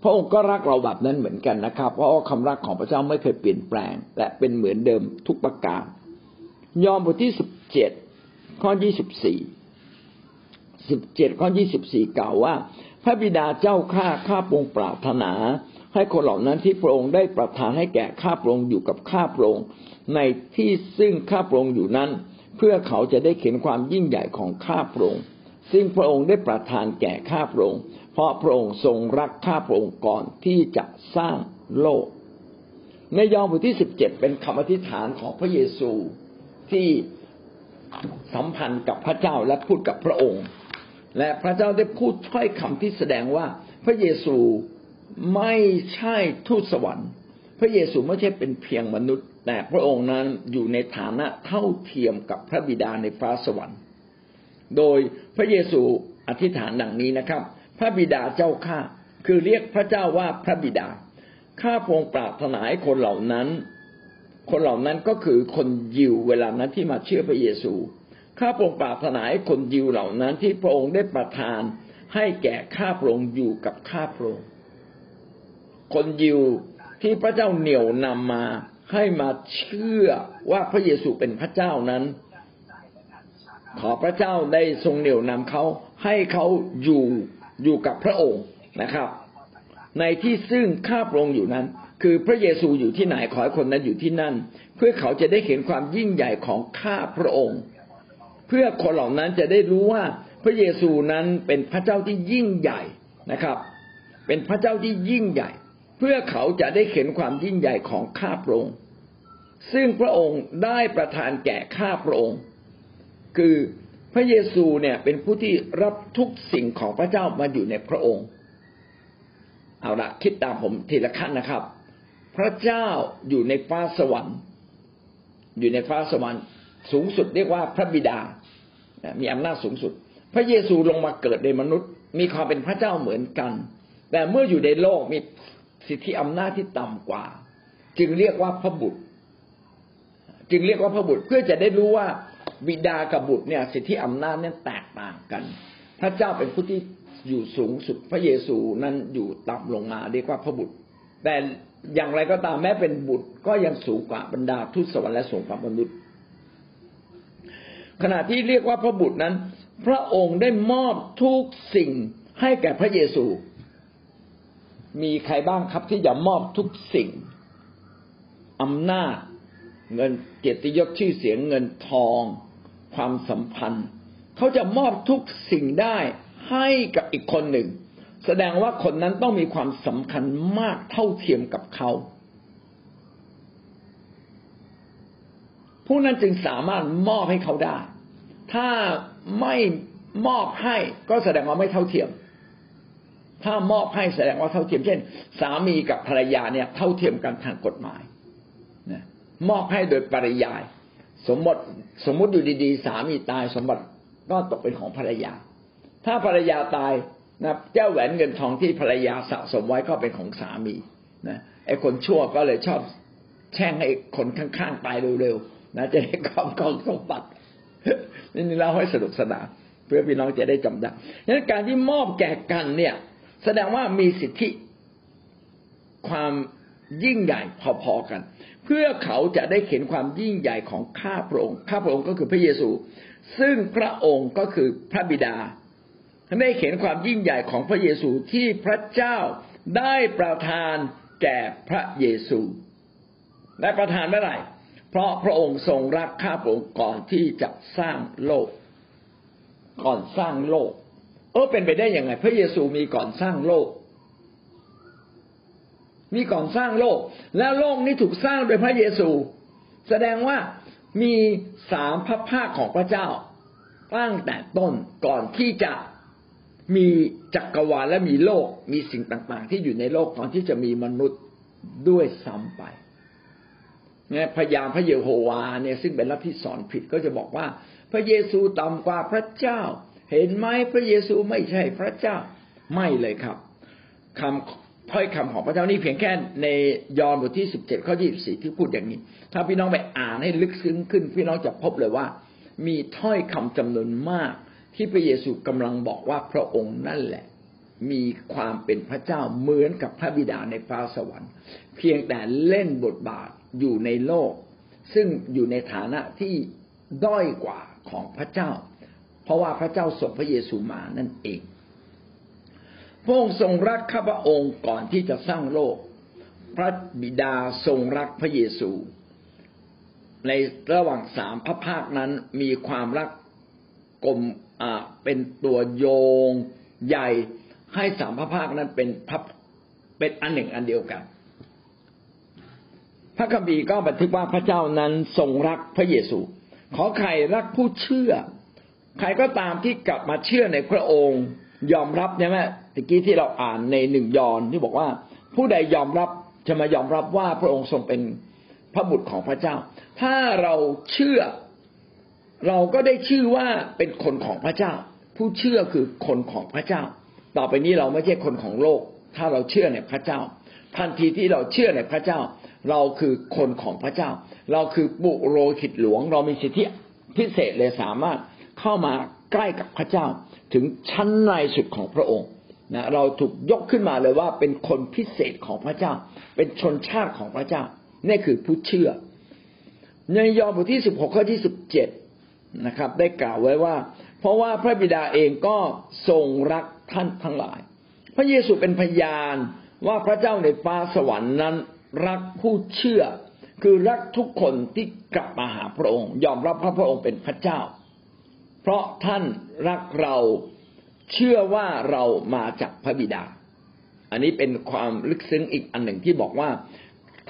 พระองค์ก็รักเราแบบนั้นเหมือนกันนะครับ เพราะว่าคำรักของพระเจ้าไม่เคยเปลี่ยนแปลง และเป็นเหมือนเดิมทุกประการ ยอห์นบทที่สิบเจ็ดข้อยี่สิบสี่สิบเจ็ดข้อยี่สิบสี่กล่าวว่า พระบิดาเจ้าข้าข้าพระองค์ปรารถนา ให้คนเหล่านั้นที่พระองค์ได้ประทานให้แก่ข้าพระองค์อยู่กับข้าพระองค์ในที่ซึ่งข้าพระองค์อยู่นั้น เพื่อเขาจะได้เห็นความยิ่งใหญ่ของข้าพระองค์ซึ่งพระองค์ได้ประทานแก่ข้าพระองค์ เพราะพระองค์ทรงรักข้าพระองค์ก่อนที่จะสร้างโลก ในยอห์นบทที่สิบเจ็ดเป็นคำอธิษฐานของพระเยซู ที่สัมพันธ์กับพระเจ้าและพูดกับพระองค์ และพระเจ้าได้พูดถ้อยคำที่แสดงว่า พระเยซูไม่ใช่ทูตสวรรค์ พระเยซูไม่ใช่เป็นเพียงมนุษย์ แต่พระองค์นั้นอยู่ในฐานะเท่าเทียมกับพระบิดาในฟ้าสวรรค์ โดยพระเยซูอธิษฐานดังนี้นะครับ พระบิดาเจ้าข้าคือเรียกพระเจ้าว่าพระบิดาข้าพงปรารถนาให้คนเหล่านั้น คนเหล่านั้นก็คือคนยิวเวลานั้นที่มาเชื่อพระเยซู ข้าพระองค์ปรารถนาให้คนยิวเหล่านั้นที่พระองค์ได้ประทานให้แก่ข้าพระองค์อยู่กับข้าพระองค์คนยิวที่พระเจ้าเหนี่ยวนำมาให้มาเชื่อว่าพระเยซูเป็นพระเจ้านั้น ขอพระเจ้าได้ทรงเหนี่ยวนำเขาให้เขาอยู่อยู่กับพระองค์นะครับ ในที่ซึ่งข้าพระองค์อยู่นั้น คือพระเยซูอยู่ที่ไหนขอให้คนนั้นอยู่ที่นั่น เพื่อเขาจะได้เห็นความยิ่งใหญ่ของข้าพระองค์ เพื่อคนเหล่านั้นจะได้รู้ว่าพระเยซูนั้นเป็นพระเจ้าที่ยิ่งใหญ่นะครับ เป็นพระเจ้าที่ยิ่งใหญ่ เพื่อเขาจะได้เห็นความยิ่งใหญ่ของข้าพระองค์ ซึ่งพระองค์ได้ประทานแก่ข้าพระองค์ คือพระเยซูเนี่ยเป็นผู้ที่รับทุกสิ่งของพระเจ้ามาอยู่ในพระองค์ เอาละคิดตามผมทีละขั้นนะครับ พระเจ้าอยู่ในฟ้าสวรรค์ อยู่ในฟ้าสวรรค์สูงสุดเรียกว่าพระบิดา มีอำนาจสูงสุด พระเยซูลงมาเกิดในมนุษย์ มีความเป็นพระเจ้าเหมือนกัน แต่เมื่ออยู่ในโลกมีสิทธิอำนาจที่ต่ำกว่า จึงเรียกว่าพระบุตร จึงเรียกว่าพระบุตรเพื่อจะได้รู้ว่าบิดากับบุตรเนี่ย สิทธิอำนาจเนี่ยแตกต่างกัน พระเจ้าเป็นผู้ที่อยู่สูงสุด พระเยซูนั้นอยู่ต่ำลงมาเรียกว่าพระบุตร แต่ อย่างไรก็ตามแม้เป็นบุตรก็ยังสูงกว่าบรรดาทุตสวรรค์และสูงกว่ามนุษย์ ขณะที่เรียกว่าพระบุตรนั้น พระองค์ได้มอบทุกสิ่งให้แก่พระเยซู มีใครบ้างครับที่จะมอบทุกสิ่งอำนาจ เงินเกียรติยศชื่อเสียงเงินทอง ความสัมพันธ์ เขาจะมอบทุกสิ่งได้ให้กับอีกคนหนึ่ง แสดงว่าคนนั้นต้องมีความสำคัญมากเท่าเทียมกับเขา ผู้นั้นจึงสามารถมอบให้เขาได้ ถ้าไม่มอบให้ก็แสดงว่าไม่เท่าเทียม ถ้ามอบให้แสดงว่าเท่าเทียม เช่น สามีกับภรรยาเนี่ย เท่าเทียมกันทางกฎหมายนะมอบให้โดยปริยาย สมมติสมมติอยู่ดีๆ สามีตายสมบัติก็ตกเป็นของภรรยา ถ้าภรรยาตาย นะเจ้าแหวนเงินทองที่ภรรยาสะสมไว้ก็เป็นของสามีนะไอ้คนชั่วก็เลยชอบแช่งให้คนข้างๆตายเร็วๆนะจะได้ครอบครองสมบัตินี่เล่าให้สนุกสนานเพื่อพี่น้องจะได้จำได้ดังนั้นการที่มอบแก่กันเนี่ย แสดงว่ามีสิทธิความยิ่งใหญ่พอๆกัน เพื่อเขาจะได้เห็นความยิ่งใหญ่ของข้าพระองค์ข้าพระองค์ก็คือพระเยซู ซึ่งพระองค์ก็คือพระบิดา ได้เห็นความยิ่งใหญ่ของพระเยซูที่พระเจ้าได้ประทานแก่พระเยซู และประทานเมื่อไหร่ เพราะพระองค์ทรงรักข้าพระองค์ก่อนที่จะสร้างโลก ก่อนสร้างโลก เออเป็นไปได้ยังไง พระเยซูมีก่อนสร้างโลก มีก่อนสร้างโลก แล้วโลกนี้ถูกสร้างโดยพระเยซู แสดงว่ามีสามพระภาคของพระเจ้าตั้งแต่ต้นก่อนที่จะ มีจักรวาลและมีโลกมีสิ่งต่าง ๆ ที่อยู่ในโลกก่อนที่จะมีมนุษย์ด้วยซ้ำไปเนี่ยพยามพระเยโฮวาเนี่ยซึ่งเป็นลัทธิสอนผิดก็จะบอกว่า พระเยซูต่ำกว่าพระเจ้า เห็นไหมพระเยซูไม่ใช่พระเจ้าไม่เลยครับคำถ้อยคำของพระเจ้านี่เพียงแค่ในยอห์นบทที่สิบเจ็ดข้อยี่สี่ที่พูดอย่างนี้ ถ้าพี่น้องไปอ่านให้ลึกซึ้งขึ้น พี่น้องจะพบเลยว่า มีถ้อยคำจำนวนมาก ที่พระเยซูกำลังบอกว่าพระองค์นั่นแหละ มีความเป็นพระเจ้าเหมือนกับพระบิดาในฟ้าสวรรค์ เพียงแต่เล่นบทบาทอยู่ในโลก ซึ่งอยู่ในฐานะที่ด้อยกว่าของพระเจ้า เพราะว่าพระเจ้าส่งพระเยซูมานั่นเองพระองค์ทรงรักข้าพระองค์ก่อนที่จะสร้างโลก พระบิดาทรงรักพระเยซู ในระหว่างสามพระภาคนั้นมีความรักกลม เป็นตัวโยงใหญ่ให้สามพระภาคนั้นเป็นพับเป็นอันหนึ่งอันเดียวกัน พระคัมภีร์ก็บันทึกว่าพระเจ้านั้นทรงรักพระเยซู ขอใครรักผู้เชื่อ ใครก็ตามที่กลับมาเชื่อในพระองค์ยอมรับใช่ไหมตะกี้ที่เราอ่านในหนึ่งยอนที่บอกว่า ผู้ใดยอมรับจะมายอมรับว่าพระองค์ทรงเป็นพระบุตรของพระเจ้า ถ้าเราเชื่อ เราก็ได้ชื่อว่าเป็นคนของพระเจ้า ผู้เชื่อคือคนของพระเจ้า ต่อไปนี้เราไม่ใช่คนของโลก ถ้าเราเชื่อในพระเจ้า ทันทีที่เราเชื่อในพระเจ้า เราคือคนของพระเจ้า เราคือบุโรหิตหลวง เรามีสิทธิพิเศษเลยสามารถเข้ามาใกล้กับพระเจ้า ถึงชั้นในสุดของพระองค์นะเราถูกยกขึ้นมาเลยว่าเป็นคนพิเศษของพระเจ้า เป็นชนชาติของพระเจ้านี่คือผู้เชื่อ ในยอห์นบทที่สิบหกข้อที่สิบเจ็ด นะครับ ได้กล่าวไว้ว่า เพราะว่าพระบิดาเองก็ทรงรักท่านทั้งหลาย พระเยซูเป็นพยานว่าพระเจ้าในฟ้าสวรรค์นั้น รักผู้เชื่อ คือรักทุกคนที่กลับมาหาพระองค์ ยอมรับพระพระองค์เป็นพระเจ้า เพราะท่านรักเราเชื่อว่าเรามาจากพระบิดา อันนี้เป็นความลึกซึ้งอีกอันหนึ่งที่บอกว่า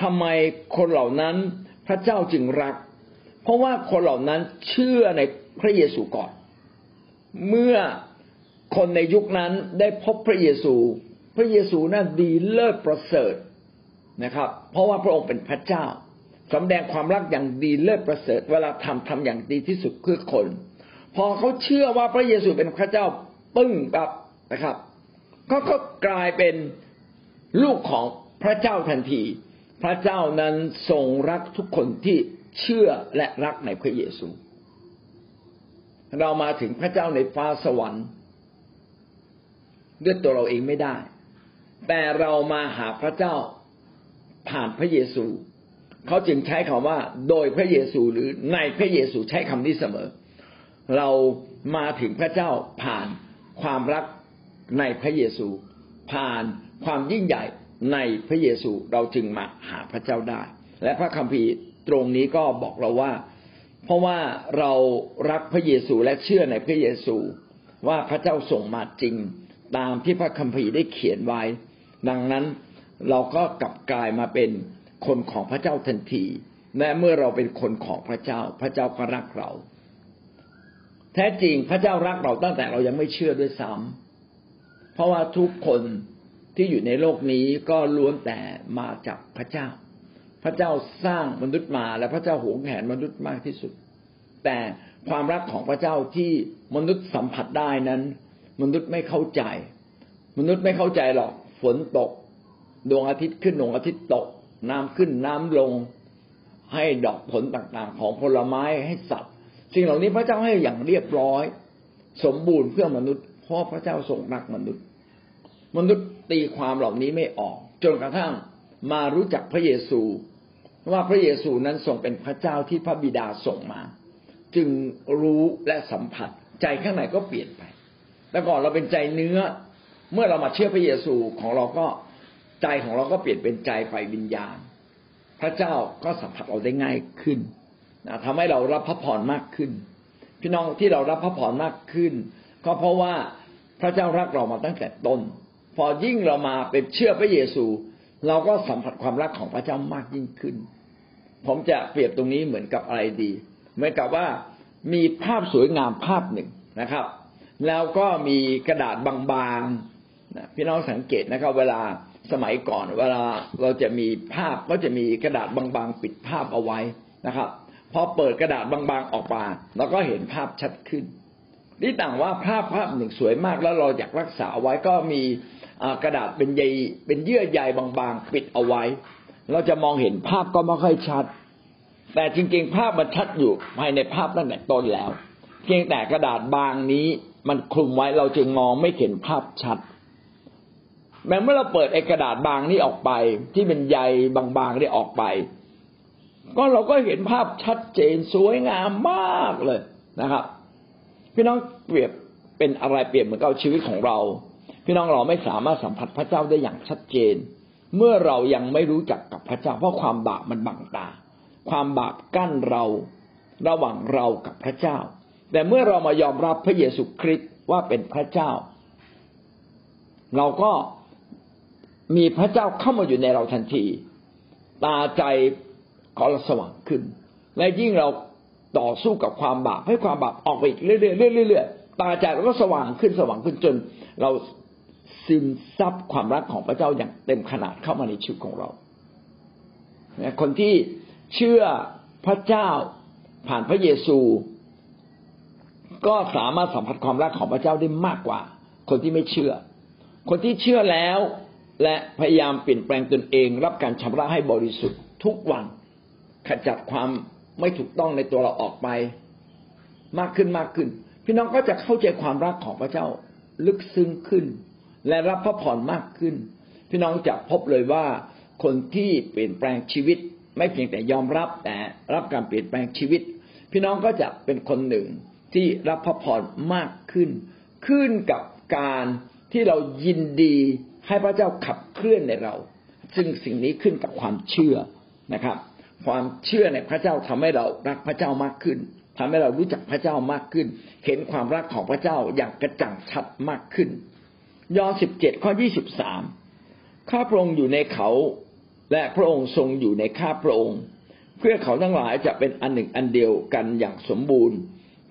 ทำไมคนเหล่านั้นพระเจ้าจึงรัก เพราะว่าคนเหล่านั้นเชื่อในพระเยซูก่อน เมื่อคนในยุคนั้นได้พบพระเยซู พระเยซูนั้นดีเลิศประเสริฐนะครับ เพราะว่าพระองค์เป็นพระเจ้าสำแดงความรักอย่างดีเลิศประเสริฐ เวลาทำทำอย่างดีที่สุดเพื่อคน พอเขาเชื่อว่าพระเยซูเป็นพระเจ้าปึ้งแบบนะครับก็ก็กลายเป็นลูกของพระเจ้าทันที พระเจ้านั้นทรงรักทุกคนที่ เชื่อและรักในพระเยซู เรามาถึงพระเจ้าในฟ้าสวรรค์ด้วยตัวเราเองไม่ได้ แต่เรามาหาพระเจ้าผ่านพระเยซู เขาจึงใช้คำว่า โดยพระเยซูหรือในพระเยซูใช้คำนี้เสมอ เรามาถึงพระเจ้าผ่านความรักในพระเยซู ผ่านความยิ่งใหญ่ในพระเยซูเราจึงมาหาพระเจ้าได้ และพระคัมภีร์ ตรงนี้ก็บอกเราว่า เพราะว่าเรารักพระเยซูและเชื่อในพระเยซู ว่าพระเจ้าส่งมาจริง ตามที่พระคัมภีร์ได้เขียนไว้ ดังนั้นเราก็กลับกลายมาเป็นคนของพระเจ้าทันทีและเมื่อเราเป็นคนของพระเจ้า พระเจ้าก็รักเรา แท้จริงพระเจ้ารักเราตั้งแต่เรายังไม่เชื่อด้วยซ้ำเพราะว่าทุกคนที่อยู่ในโลกนี้ก็ล้วนแต่มาจากพระเจ้า พระเจ้าสร้างมนุษย์มา และพระเจ้าหวงแหนมนุษย์มากที่สุด แต่ความรักของพระเจ้าที่มนุษย์สัมผัสได้นั้น มนุษย์ไม่เข้าใจ มนุษย์ไม่เข้าใจหรอกฝนตก ดวงอาทิตย์ขึ้นดวงอาทิตย์ตก น้ำขึ้นน้ำลง ให้ดอกผลต่างๆ ของผลไม้ให้สัตว์สิ่งเหล่านี้พระเจ้าให้อย่างเรียบร้อย สมบูรณ์เพื่อมนุษย์เพราะพระเจ้าทรงรักมนุษย์ มนุษย์ตีความเหล่านี้ไม่ออก จนกระทั่ง มารู้จักพระเยซู ว่าพระเยซูนั้นทรงเป็นพระเจ้าที่พระบิดาส่งมา จึงรู้และสัมผัส ใจข้างในก็เปลี่ยนไป แต่ก่อนเราเป็นใจเนื้อ เมื่อเรามาเชื่อพระเยซูของเราก็ใจของเราก็เปลี่ยนเป็นใจไฟวิญญาณ พระเจ้าก็สัมผัสเราได้ง่ายขึ้นนะทำให้เรารับพระพรมากขึ้น พี่น้องที่เรารับพระพรมากขึ้น ก็เพราะว่าพระเจ้ารักเรามาตั้งแต่ต้น พอยิ่งเรามาเป็นเชื่อพระเยซู เราก็สัมผัสความรักของพระเจ้ามากยิ่งขึ้น ผมจะเปรียบตรงนี้เหมือนกับอะไรดี เหมือนกับว่ามีภาพสวยงามภาพหนึ่งนะครับ แล้วก็มีกระดาษบางๆพี่น้องสังเกตนะครับ เวลาสมัยก่อน เวลาเราจะมีภาพก็จะมีกระดาษบางๆปิดภาพเอาไว้นะครับพอเปิดกระดาษบางๆออกมาเราก็เห็นภาพชัดขึ้นนี่ต่างว่าภาพภาพหนึ่งสวยมากแล้วเราอยากรักษาไว้ก็มี กระดาษเป็นใยเป็นเยื่อใยบางๆ ปิดเอาไว้ เราจะมองเห็นภาพก็ไม่ค่อยชัด แต่จริงๆ ภาพมันชัดอยู่ภายในภาพตั้งแต่ต้นแล้ว เพียงแต่กระดาษบางนี้มันคลุมไว้เราจึงมองไม่เห็นภาพชัด แม้เมื่อเราเปิดไอ้กระดาษบางนี้ออกไป ที่เป็นใยบางๆได้ออกไป ก็เราก็เห็นภาพชัดเจนสวยงามมากเลยนะครับ พี่น้องเปรียบเป็นอะไรเปรียบเหมือนกับชีวิตของเรา พี่น้องเราไม่สามารถสัมผัสพระเจ้าได้อย่างชัดเจน เมื่อเรายังไม่รู้จักกับพระเจ้า เพราะความบาปมันบังตา ความบาปกั้นเราระหว่างเรากับพระเจ้า แต่เมื่อเรามายอมรับพระเยซูคริสต์ว่าเป็นพระเจ้า เราก็มีพระเจ้าเข้ามาอยู่ในเราทันที ตาใจขอเราสว่างขึ้น และยิ่งเราต่อสู้กับความบาปให้ความบาปออกไปอีกเรื่อยๆเรื่อยๆตาใจเราก็สว่างขึ้นสว่างขึ้นจน เรา ซึมซับความรักของพระเจ้าอย่างเต็มขนาดเข้ามาในชีวิตของเรา คนที่เชื่อพระเจ้าผ่านพระเยซู ก็สามารถสัมผัสความรักของพระเจ้าได้มากกว่า คนที่ไม่เชื่อ คนที่เชื่อแล้วและพยายามเปลี่ยนแปลงตนเอง รับการชำระให้บริสุทธิ์ทุกวันขจัดความไม่ถูกต้องในตัวเราออกไป มากขึ้นมากขึ้น พี่น้องก็จะเข้าใจความรักของพระเจ้าลึกซึ้งขึ้น และรับพระพรมากขึ้น พี่น้องจะพบเลยว่าคนที่เปลี่ยนแปลงชีวิต ไม่เพียงแต่ยอมรับแต่รับการเปลี่ยนแปลงชีวิต พี่น้องก็จะเป็นคนหนึ่งที่รับพระพรมากขึ้น ขึ้นกับการที่เรายินดีให้พระเจ้าขับเคลื่อนในเรา ซึ่งสิ่งนี้ขึ้นกับความเชื่อนะครับ ความเชื่อในพระเจ้าทำให้เรารักพระเจ้ามากขึ้นทำให้เรารู้จักพระเจ้ามากขึ้น เห็นความรักของพระเจ้าอย่างกระจ่างชัดมากขึ้น ยอห์นสิบเจ็ดข้อยี่สิบสามข้าพระองค์อยู่ในเขาและพระองค์ทรงอยู่ในข้าพระองค์ เพื่อเขาทั้งหลายจะเป็นอันหนึ่งอันเดียวกันอย่างสมบูรณ์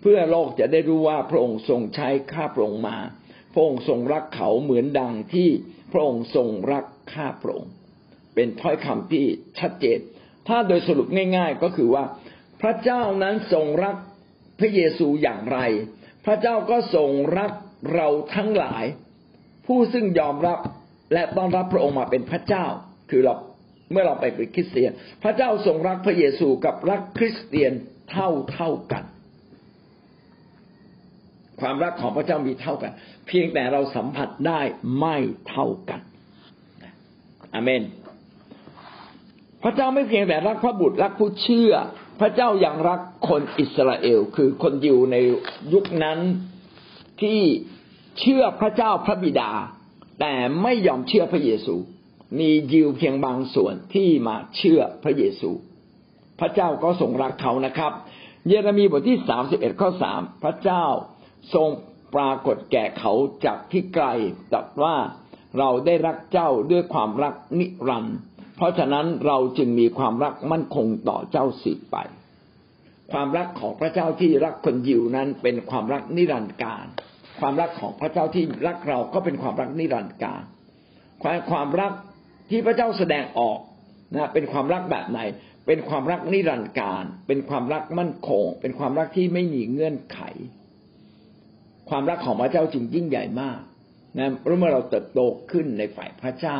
เพื่อโลกจะได้รู้ว่าพระองค์ทรงใช้ข้าพระองค์มา พระองค์ทรงรักเขาเหมือนดังที่พระองค์ทรงรักข้าพระองค์ เป็นถ้อยคำที่ชัดเจน ถ้าโดยสรุปง่าย ๆ ก็คือว่า พระเจ้านั้นทรงรักพระเยซูอย่างไร พระเจ้าก็ทรงรักเราทั้งหลาย ผู้ซึ่งยอมรับและต้อนรับพระองค์มาเป็นพระเจ้า คือเราเมื่อเราไปเป็นคริสเตียน พระเจ้าทรงรักพระเยซูกับรักคริสเตียนเท่าเท่ากัน ความรักของพระเจ้ามีเท่ากัน เพียงแต่เราสัมผัสได้ไม่เท่ากันอเมน พระเจ้าไม่เพียงแต่รักพระบุตรรักผู้เชื่อ พระเจ้ายังรักคนอิสราเอล คือคนยิวในยุคนั้นที่ เชื่อพระเจ้าพระบิดา แต่ไม่ยอมเชื่อพระเยซู มียิวเพียงบางส่วนที่มาเชื่อพระเยซู พระเจ้าก็ทรงรักเขานะครับ เยเรมีบทที่สามสิบเอ็ดข้อสามพระเจ้าทรงปรากฏแก่เขาจากที่ไกลตรัสว่าเราได้รักเจ้าด้วยความรักนิรันดร์เพราะฉะนั้นเราจึงมีความรักมั่นคงต่อเจ้าสืบไป ความรักของพระเจ้าที่รักคนยิวนั้นเป็นความรักนิรันดร์กาล ความรักของพระเจ้าที่รักเราก็เป็นความรักนิรันดร์กาลความความรักที่พระเจ้าแสดงออกนะเป็นความรักแบบไหน เป็นความรักนิรันดร์กาล เป็นความรักมั่นคง เป็นความรักที่ไม่มีเงื่อนไข ความรักของพระเจ้าจึงยิ่งใหญ่มากนะเมื่อเราเติบโตขึ้นในฝ่ายพระเจ้า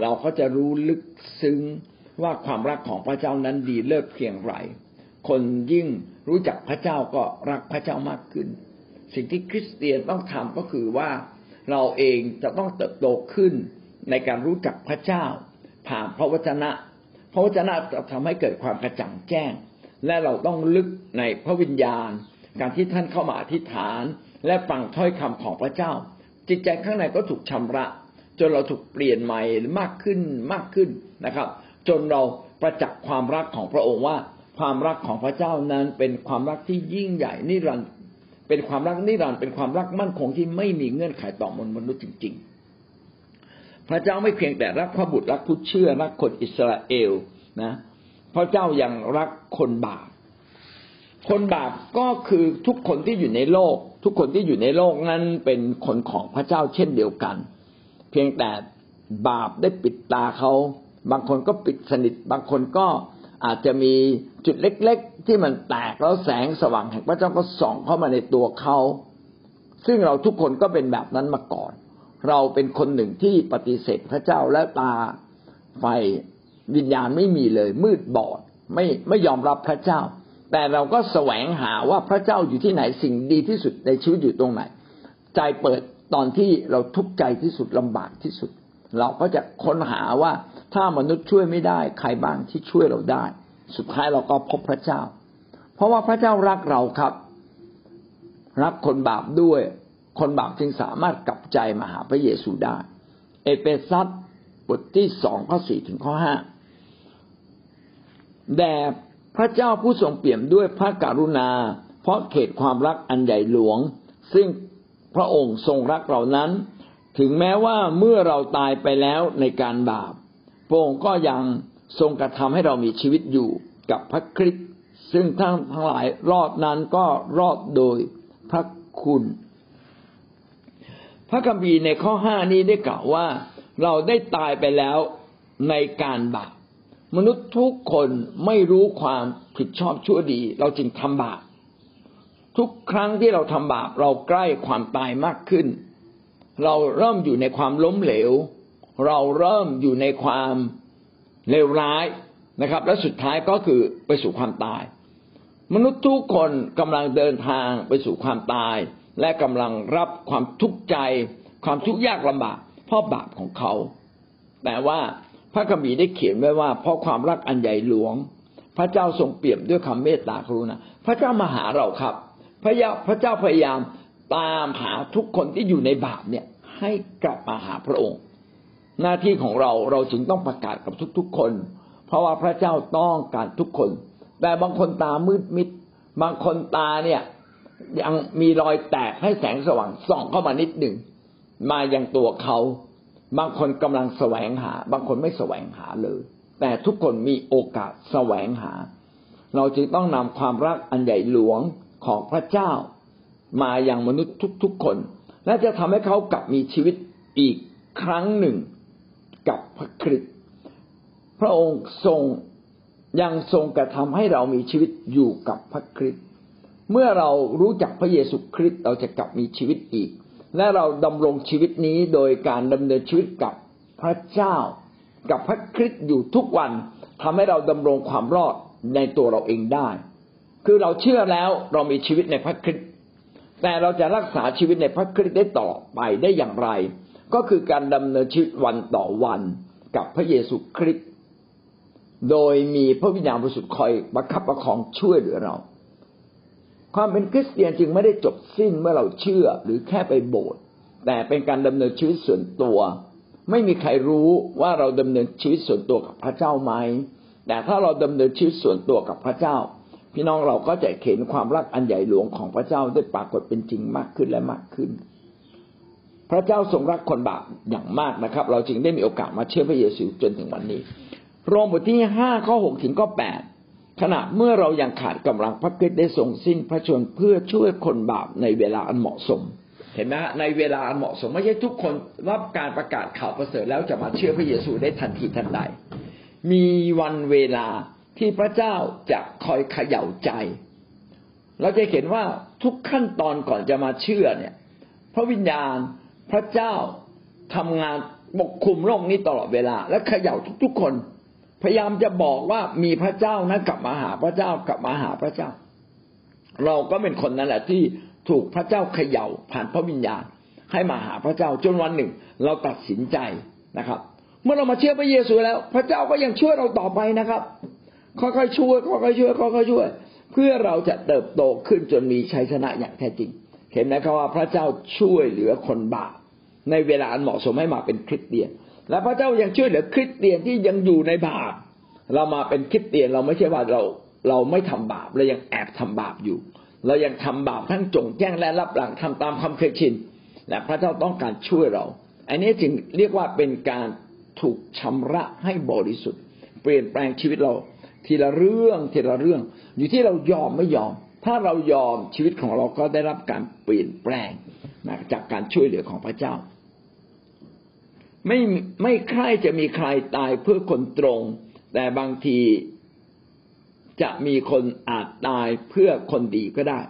เราก็จะรู้ลึกซึ้งว่าความรักของพระเจ้านั้นดีเลิศเพียงไร คนยิ่งรู้จักพระเจ้าก็รักพระเจ้ามากขึ้น สิ่งที่คริสเตียนต้องทำก็คือว่าเราเองจะต้องเติบโตขึ้นในการรู้จักพระเจ้า ผ่านพระวจนะ พระวจนะจะทำให้เกิดความกระจ่างแจ้ง และเราต้องลึกในพระวิญญาณ การที่ท่านเข้ามาอธิษฐาน และฟังถ้อยคำของพระเจ้า จิตใจข้างในก็ถูกชำระ จนเราถูกเปลี่ยนใหม่มากขึ้นมากขึ้นนะครับ จนเราประจักษ์ความรักของพระองค์ว่า ความรักของพระเจ้านั้นเป็นความรักที่ยิ่งใหญ่นิรันดร์ เป็นความรักนิรันดร์เป็นความรักมั่นคงที่ไม่มีเงื่อนไขต่อมนุษย์จริง ๆ พระเจ้าไม่เพียงแต่รักพระบุตรรักผู้เชื่อรักคนอิสราเอลนะ พระเจ้ายังรักคนบาป คนบาปก็คือทุกคนที่อยู่ในโลก ทุกคนที่อยู่ในโลกนั้นเป็นคนของพระเจ้าเช่นเดียวกัน เพียงแต่บาปได้ปิดตาเขา บางคนก็ปิดสนิท บางคนก็ อาจจะมีจุดเล็ก ๆ ที่มันแตกแล้วแสงสว่างแห่งพระเจ้าก็ส่องเข้ามาในตัวเขา ซึ่งเราทุกคนก็เป็นแบบนั้นมาก่อน เราเป็นคนหนึ่งที่ปฏิเสธพระเจ้าและตาไฟวิญญาณไม่มีเลยมืดบอดไม่ไม่ยอมรับพระเจ้า แต่เราก็แสวงหาว่าพระเจ้าอยู่ที่ไหนสิ่งดีที่สุดในชีวิตอยู่ตรงไหน ใจเปิดตอนที่เราทุกข์ใจที่สุดลำบากที่สุด เราก็จะค้นหาว่า ถ้ามนุษย์ช่วยไม่ได้ ใครบ้างที่ช่วยเราได้ สุดท้ายเราก็พบพระเจ้า เพราะว่าพระเจ้ารักเราครับ รักคนบาปด้วย คนบาปจึงสามารถกลับใจมาหาพระเยซูได้ เอเฟซัสบทที่สองข้อสี่ถึงข้อห้าแด่พระเจ้าผู้ทรงเปี่ยมด้วยพระกรุณา เพราะเหตุความรักอันใหญ่หลวง ซึ่งพระองค์ทรงรักเรานั้น ถึงแม้ว่าเมื่อเราตายไปแล้วในการบาป พระองค์ก็ยังทรงกระทำให้เรามีชีวิตอยู่กับพระคริสต์ซึ่งท่านทั้งหลายรอดนั้นก็รอดโดยพระคุณ พระคัมภีร์ในข้อห้านี้ได้กล่าวว่า เราได้ตายไปแล้วในการบาปมนุษย์ทุกคนไม่รู้ความผิดชอบชั่วดี เราจึงทำบาปทุกครั้งที่เราทำบาปเราใกล้ความตายมากขึ้น เราเริ่มอยู่ในความล้มเหลว เราเริ่มอยู่ในความเลวร้ายนะครับ และสุดท้ายก็คือไปสู่ความตาย มนุษย์ทุกคนกำลังเดินทางไปสู่ความตาย และกำลังรับความทุกข์ใจ ความทุกข์ยากลำบากเพราะบาปของเขา แต่ว่าพระคัมภีร์ได้เขียนไว้ว่า เพราะความรักอันใหญ่หลวง พระเจ้าทรงเปี่ยมด้วยคำเมตตากรุณาพระเจ้ามาหาเราครับ พระยาพระเจ้าพยายามตามหาทุกคนที่อยู่ในบาปเนี่ยให้กลับมาหาพระองค์ หน้าที่ของเราเราจึงต้องประกาศกับทุกๆคน เพราะว่าพระเจ้าต้องการทุกคน แต่บางคนตามืดมิด บางคนตาเนี่ยยังมีรอยแตกให้แสงสว่างส่องเข้ามานิดหนึ่งมายังตัวเขา บางคนกำลังแสวงหา บางคนไม่แสวงหาเลย แต่ทุกคนมีโอกาสแสวงหา เราจึงต้องนำความรักอันใหญ่หลวงของพระเจ้า มาอย่างมนุษย์ทุกๆคน และจะทำให้เขากลับมีชีวิตอีกครั้งหนึ่ง กับพระคริสต์พระองค์ทรงยังทรงกระทำให้เรามีชีวิตอยู่กับพระคริสต์เมื่อเรารู้จักพระเยซูคริสต์เราจะกลับมีชีวิตอีก และเราดำรงชีวิตนี้โดยการดำเนินชีวิตกับพระเจ้า กับพระคริสต์อยู่ทุกวันทำให้เราดำรงความรอดในตัวเราเองได้ คือเราเชื่อแล้วเรามีชีวิตในพระคริสต์แต่เราจะรักษาชีวิตในพระคริสต์ได้ต่อไปได้อย่างไร ก็คือการดำเนินชีวิตวันต่อวันกับพระเยซูคริสต์โดยมีพระวิญญาณบริสุทธิ์คอยบังคับประคองช่วยเหลือเรา ความเป็นคริสเตียนจึงไม่ได้จบสิ้นเมื่อเราเชื่อหรือแค่ไปโบสถ์แต่เป็นการดำเนินชีวิตส่วนตัว ไม่มีใครรู้ว่าเราดำเนินชีวิตส่วนตัวกับพระเจ้าไหมแต่ถ้าเราดำเนินชีวิตส่วนตัวกับพระเจ้า พี่น้องเราก็จะเห็นความรักอันใหญ่หลวงของพระเจ้าได้ปรากฏเป็นจริงมากขึ้นและมากขึ้น พระเจ้าทรงรักคนบาปอย่างมากนะครับ เราจึงได้มีโอกาสมาเชื่อพระเยซูจนถึงวันนี้ โรมบทที่ห้าข้อหกถึงข้อแปดขณะเมื่อเรายังขาดกำลังพระคริสต์ได้ทรงสิ้นพระชนเพื่อช่วยคนบาปในเวลาอันเหมาะสม เห็นไหมในเวลาอันเหมาะสมไม่ใช่ทุกคนรับการประกาศข่าวประเสริฐแล้วจะมาเชื่อพระเยซูได้ทันทีทันใด มีวันเวลาที่พระเจ้าจะคอยเขย่าใจ เราจะเห็นว่าทุกขั้นตอนก่อนจะมาเชื่อเนี่ย พระวิญญาณ พระเจ้าทำงานปกคุมโลกนี้ตลอดเวลา และเขย่าทุกๆคน พยายามจะบอกว่ามีพระเจ้านะกลับมาหาพระเจ้ากลับมาหาพระเจ้า เราก็เป็นคนนั่นแหละที่ถูกพระเจ้าเขย่าผ่านพระวิญญาณ ให้มาหาพระเจ้าจนวันหนึ่ง เราตัดสินใจนะครับ เมื่อเรามาเชื่อพระเยซูแล้ว พระเจ้าก็ยังช่วยเราต่อไปนะครับค่อยๆช่วยค่อยๆช่วยค่อยๆช่วย เพื่อเราจะเติบโตขึ้นจนมีชัยชนะอย่างแท้จริง เห็นไหมครับว่าพระเจ้าช่วยเหลือคนบาปในเวลาอันเหมาะสมให้มาเป็นคริสเตียน และพระเจ้ายังช่วยเหลือคริสเตียนที่ยังอยู่ในบาป เรามาเป็นคริสเตียนเราไม่ใช่ว่าเราเราไม่ทำบาปเรายังแอบทำบาปอยู่ เรายังทำบาปทั้งจงแจ้งและรับหลังทำตามความเคยชินและพระเจ้าต้องการช่วยเรา อันนี้จึงเรียกว่าเป็นการถูกชำระให้บริสุทธิ์ เปลี่ยนแปลงชีวิตเรา ทีละเรื่องทีละเรื่อง อยู่ที่เรายอมไม่ยอม ถ้าเรายอมชีวิตของเราก็ได้รับการเปลี่ยนแปลงจากการช่วยเหลือของพระเจ้า ไม่ไม่ใครจะมีใครตายเพื่อคนตรง แต่บางทีจะมีคนอาจตายเพื่อคนดีก็ได้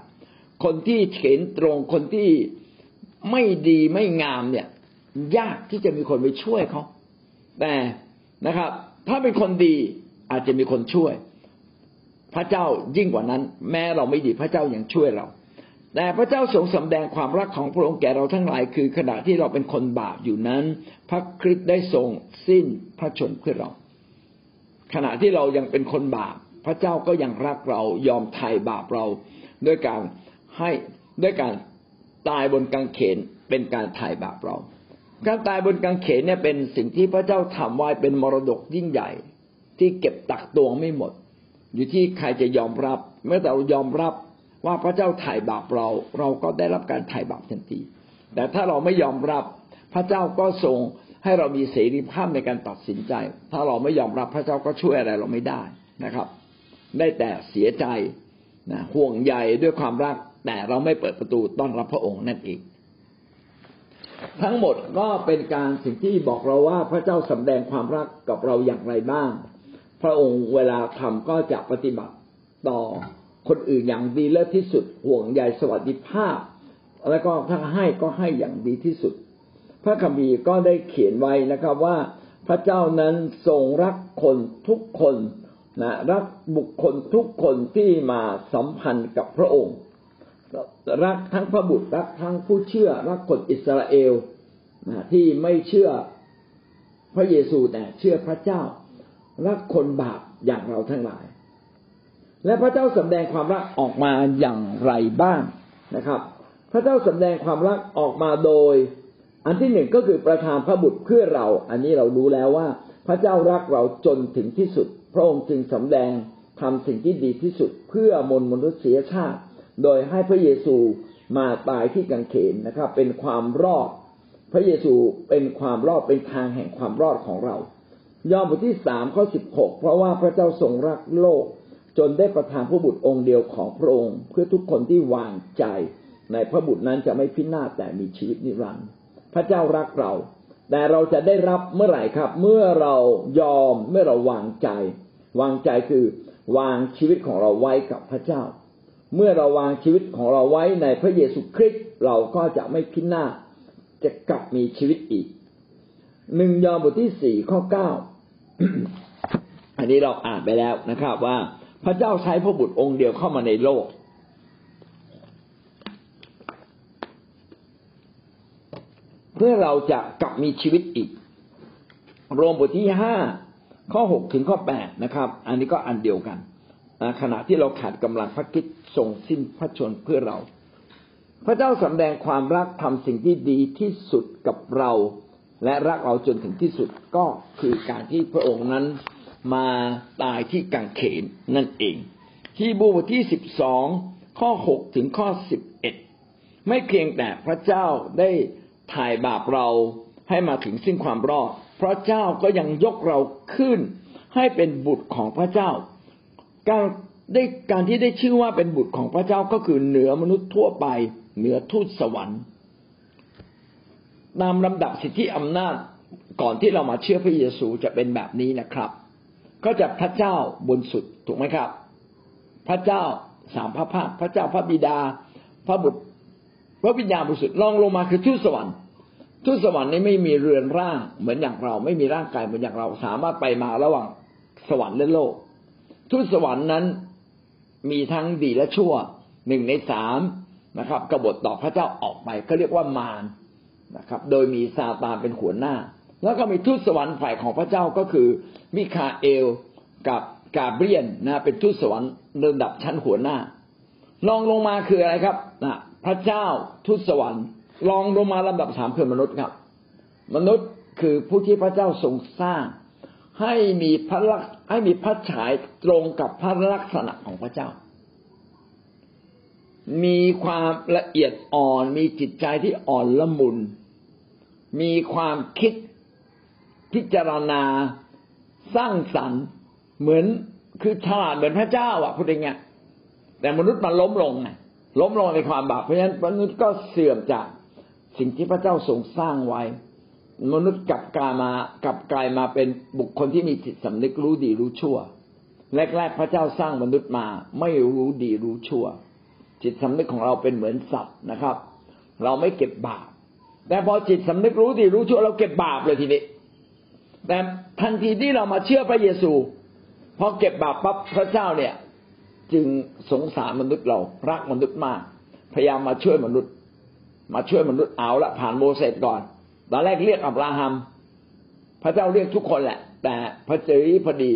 คนที่เข็นตรงคนที่ไม่ดีไม่งามเนี่ย ยากที่จะมีคนไปช่วยเขาแต่นะครับ ถ้าเป็นคนดีอาจจะมีคนช่วย พระเจ้ายิ่งกว่านั้น แม้เราไม่ดีพระเจ้ายัางช่วยเรา แต่พระเจ้าทรงสำแดงความรักของพระองค์แก่เราทั้งหลาย คือขณะที่เราเป็นคนบาปอยู่นั้น พระคริสต์ได้ทรงสิ้นพระชนเพื่อเรา ขณะที่เรายังเป็นคนบาป พระเจ้าก็ยังรักเรายอมไถ่บาปเรา ด้วยการให้ด้วยการตายบนกางเขนเป็นการไถ่บาปเราการตายบนกางเขนเนี่ยเป็นสิ่งที่พระเจ้าทำไว้เป็นมรดกยิ่งใหญ่ ที่เก็บตักตวงไม่หมด อยู่ที่ใครจะยอมรับเมื่อเรายอมรับว่าพระเจ้าไถ่บาปเรา เราก็ได้รับการไถ่บาปทันที แต่ถ้าเราไม่ยอมรับพระเจ้าก็ทรงให้เรามีเสรีภาพในการตัดสินใจ ถ้าเราไม่ยอมรับพระเจ้าก็ช่วยอะไรเราไม่ได้นะครับ ได้แต่เสียใจนะห่วงใยด้วยความรัก แต่เราไม่เปิดประตูต้อนรับพระองค์นั่นเอง ทั้งหมดก็เป็นการสิ่งที่บอกเราว่าพระเจ้าสำแดงความรักกับเราอย่างไรบ้าง พระองค์เวลาทำก็จะปฏิบัติต่อคนอื่นอย่างดีเลิศที่สุดห่วงใยสวัสดิภาพ แล้วก็ถ้าให้ก็ให้อย่างดีที่สุด พระคัมภีร์ก็ได้เขียนไว้นะครับว่าพระเจ้านั้นทรงรักคนทุกคนนะรักบุคคลทุกคนที่มาสัมพันธ์กับพระองค์ รักทั้งพระบุตรรักทั้งผู้เชื่อ รักคนอิสราเอลนะที่ไม่เชื่อพระเยซูแต่เชื่อพระเจ้า รักคนบาปอย่างเราทั้งหลาย และพระเจ้าสำแดงความรักออกมาอย่างไรบ้างนะครับ พระเจ้าสำแดงความรักออกมาโดย อันที่หนึ่งก็คือประทานพระบุตรเพื่อเรา อันนี้เรารู้แล้วว่า พระเจ้ารักเราจนถึงที่สุด พระองค์จึงสำแดงทำสิ่งที่ดีที่สุดเพื่อมนมนุษยชาติ โดยให้พระเยซูมาตายที่กังเขนนะครับ เป็นความรอด พระเยซูเป็นความรอดเป็นทางแห่งความรอดของเรา ยอห์นบทที่สามข้อสิบหกเพราะว่าพระเจ้าทรงรักโลก จนได้ประทานพระบุตรองค์เดียวของพระองค์ เพื่อทุกคนที่วางใจ ในพระบุตรนั้นจะไม่พินาศแต่มีชีวิตนิรันดร์พระเจ้ารักเรา แต่เราจะได้รับเมื่อไหร่ครับ เมื่อเรายอมเมื่อเราวางใจ วางใจคือวางชีวิตของเราไว้กับพระเจ้า เมื่อเราวางชีวิตของเราไว้ในพระเยซูคริสต์เราก็จะไม่พินาศจะกลับมีชีวิตอีกหนึ่งยอห์นบทที่สี่ข้อเก้า อันนี้เราอ่านไปแล้วนะครับ ว่าพระเจ้าใช้พระบุตรองค์เดียวเข้ามาในโลก เพื่อเราจะกลับมีชีวิตอีก โรมบทที่ห้าข้อหกถึงข้อแปดนะครับ อันนี้ก็อันเดียวกันขณะที่เราขาดกำลังพระคิดทรงสิ้นพระชนเพื่อเรา พระเจ้าสำแดงความรักทำสิ่งที่ดีที่สุดกับเรา และรักเราจนถึงที่สุดก็คือการที่พระองค์นั้นมาตายที่กังเขนนั่นเองฮีบูบทที่สิบสองข้อหกถึงข้อสิบเอ็ดไม่เพียงแต่พระเจ้าได้ถ่ายบาปเราให้มาถึงสิ้นความรอด พระเจ้าก็ยังยกเราขึ้น ให้เป็นบุตรของพระเจ้า การได้การที่ได้ชื่อว่าเป็นบุตรของพระเจ้าก็คือเหนือมนุษย์ทั่วไป เหนือทูตสวรรค์ ตามลำดับสิทธิอำนาจก่อนที่เรามาเชื่อพระเยซูจะเป็นแบบนี้นะครับ ก็จะพระเจ้าบนสุดถูกไหมครับ พระเจ้าสามพระภาคพระเจ้าพระบิดา พระบุตร พระวิญญาณบริสุทธิ์ลองลงมาคือทูตสวรรค์ทูตสวรรค์นี้ไม่มีเรือนร่างเหมือนอย่างเรา ไม่มีร่างกายเหมือนอย่างเราสามารถไปมาระหว่างสวรรค์และโลกทูตสวรรค์นั้นมีทั้งดีและชั่วหนึ่งในสามนะครับกบฏต่อพระเจ้าออกไปก็เรียกว่ามาร นะครับ โดยมีซาตานเป็นหัวหน้า แล้วก็มีทูตสวรรค์ฝ่ายของพระเจ้าก็คือมิคาเอลกับกาเบรียนนะเป็นทูตสวรรค์ระดับชั้นหัวหน้าลองลงมาคืออะไรครับนะพระเจ้าทูตสวรรค์ลองลงมาลำดับสามคือมนุษย์ครับ มนุษย์คือผู้ที่พระเจ้าทรงสร้าง ให้มีพระลักให้มีพระฉายตรงกับพระลักษณะของพระเจ้า มีความละเอียดอ่อน มีจิตใจที่อ่อนละมุน มีความคิดพิจารณาสร้างสรรค์ เหมือนคือฉลาดเหมือนพระเจ้าอะพูดอย่างเงี้ยแต่มนุษย์มันล้มลงไงล้มลงในความบาปเพราะฉะนั้นมนุษย์ก็เสื่อมจากสิ่งที่พระเจ้าทรงสร้างไว้ มนุษย์กลับกลายมากลับกลายมาเป็นบุคคลที่มีจิตสำนึกรู้ดีรู้ชั่ว แรกๆพระเจ้าสร้างมนุษย์มาไม่รู้ดีรู้ชั่ว จิตสำนึกของเราเป็นเหมือนสัตว์นะครับ เราไม่เก็บบาป แต่พอจิตสำนึกรู้ดีรู้ชั่วเราเก็บบาปเลยทีนี้ แต่ทันทีที่เรามาเชื่อพระเยซูพอเก็บบาปปั๊บพระเจ้าเนี่ย จึงสงสารมนุษย์เรารักมนุษย์มาก พยายามมาช่วยมนุษย์ มาช่วยมนุษย์เอาละผ่านโมเสสก่อนตอนแรกเรียกอับราฮัม พระเจ้าเรียกทุกคนแหละ แต่พระเจรีพอดี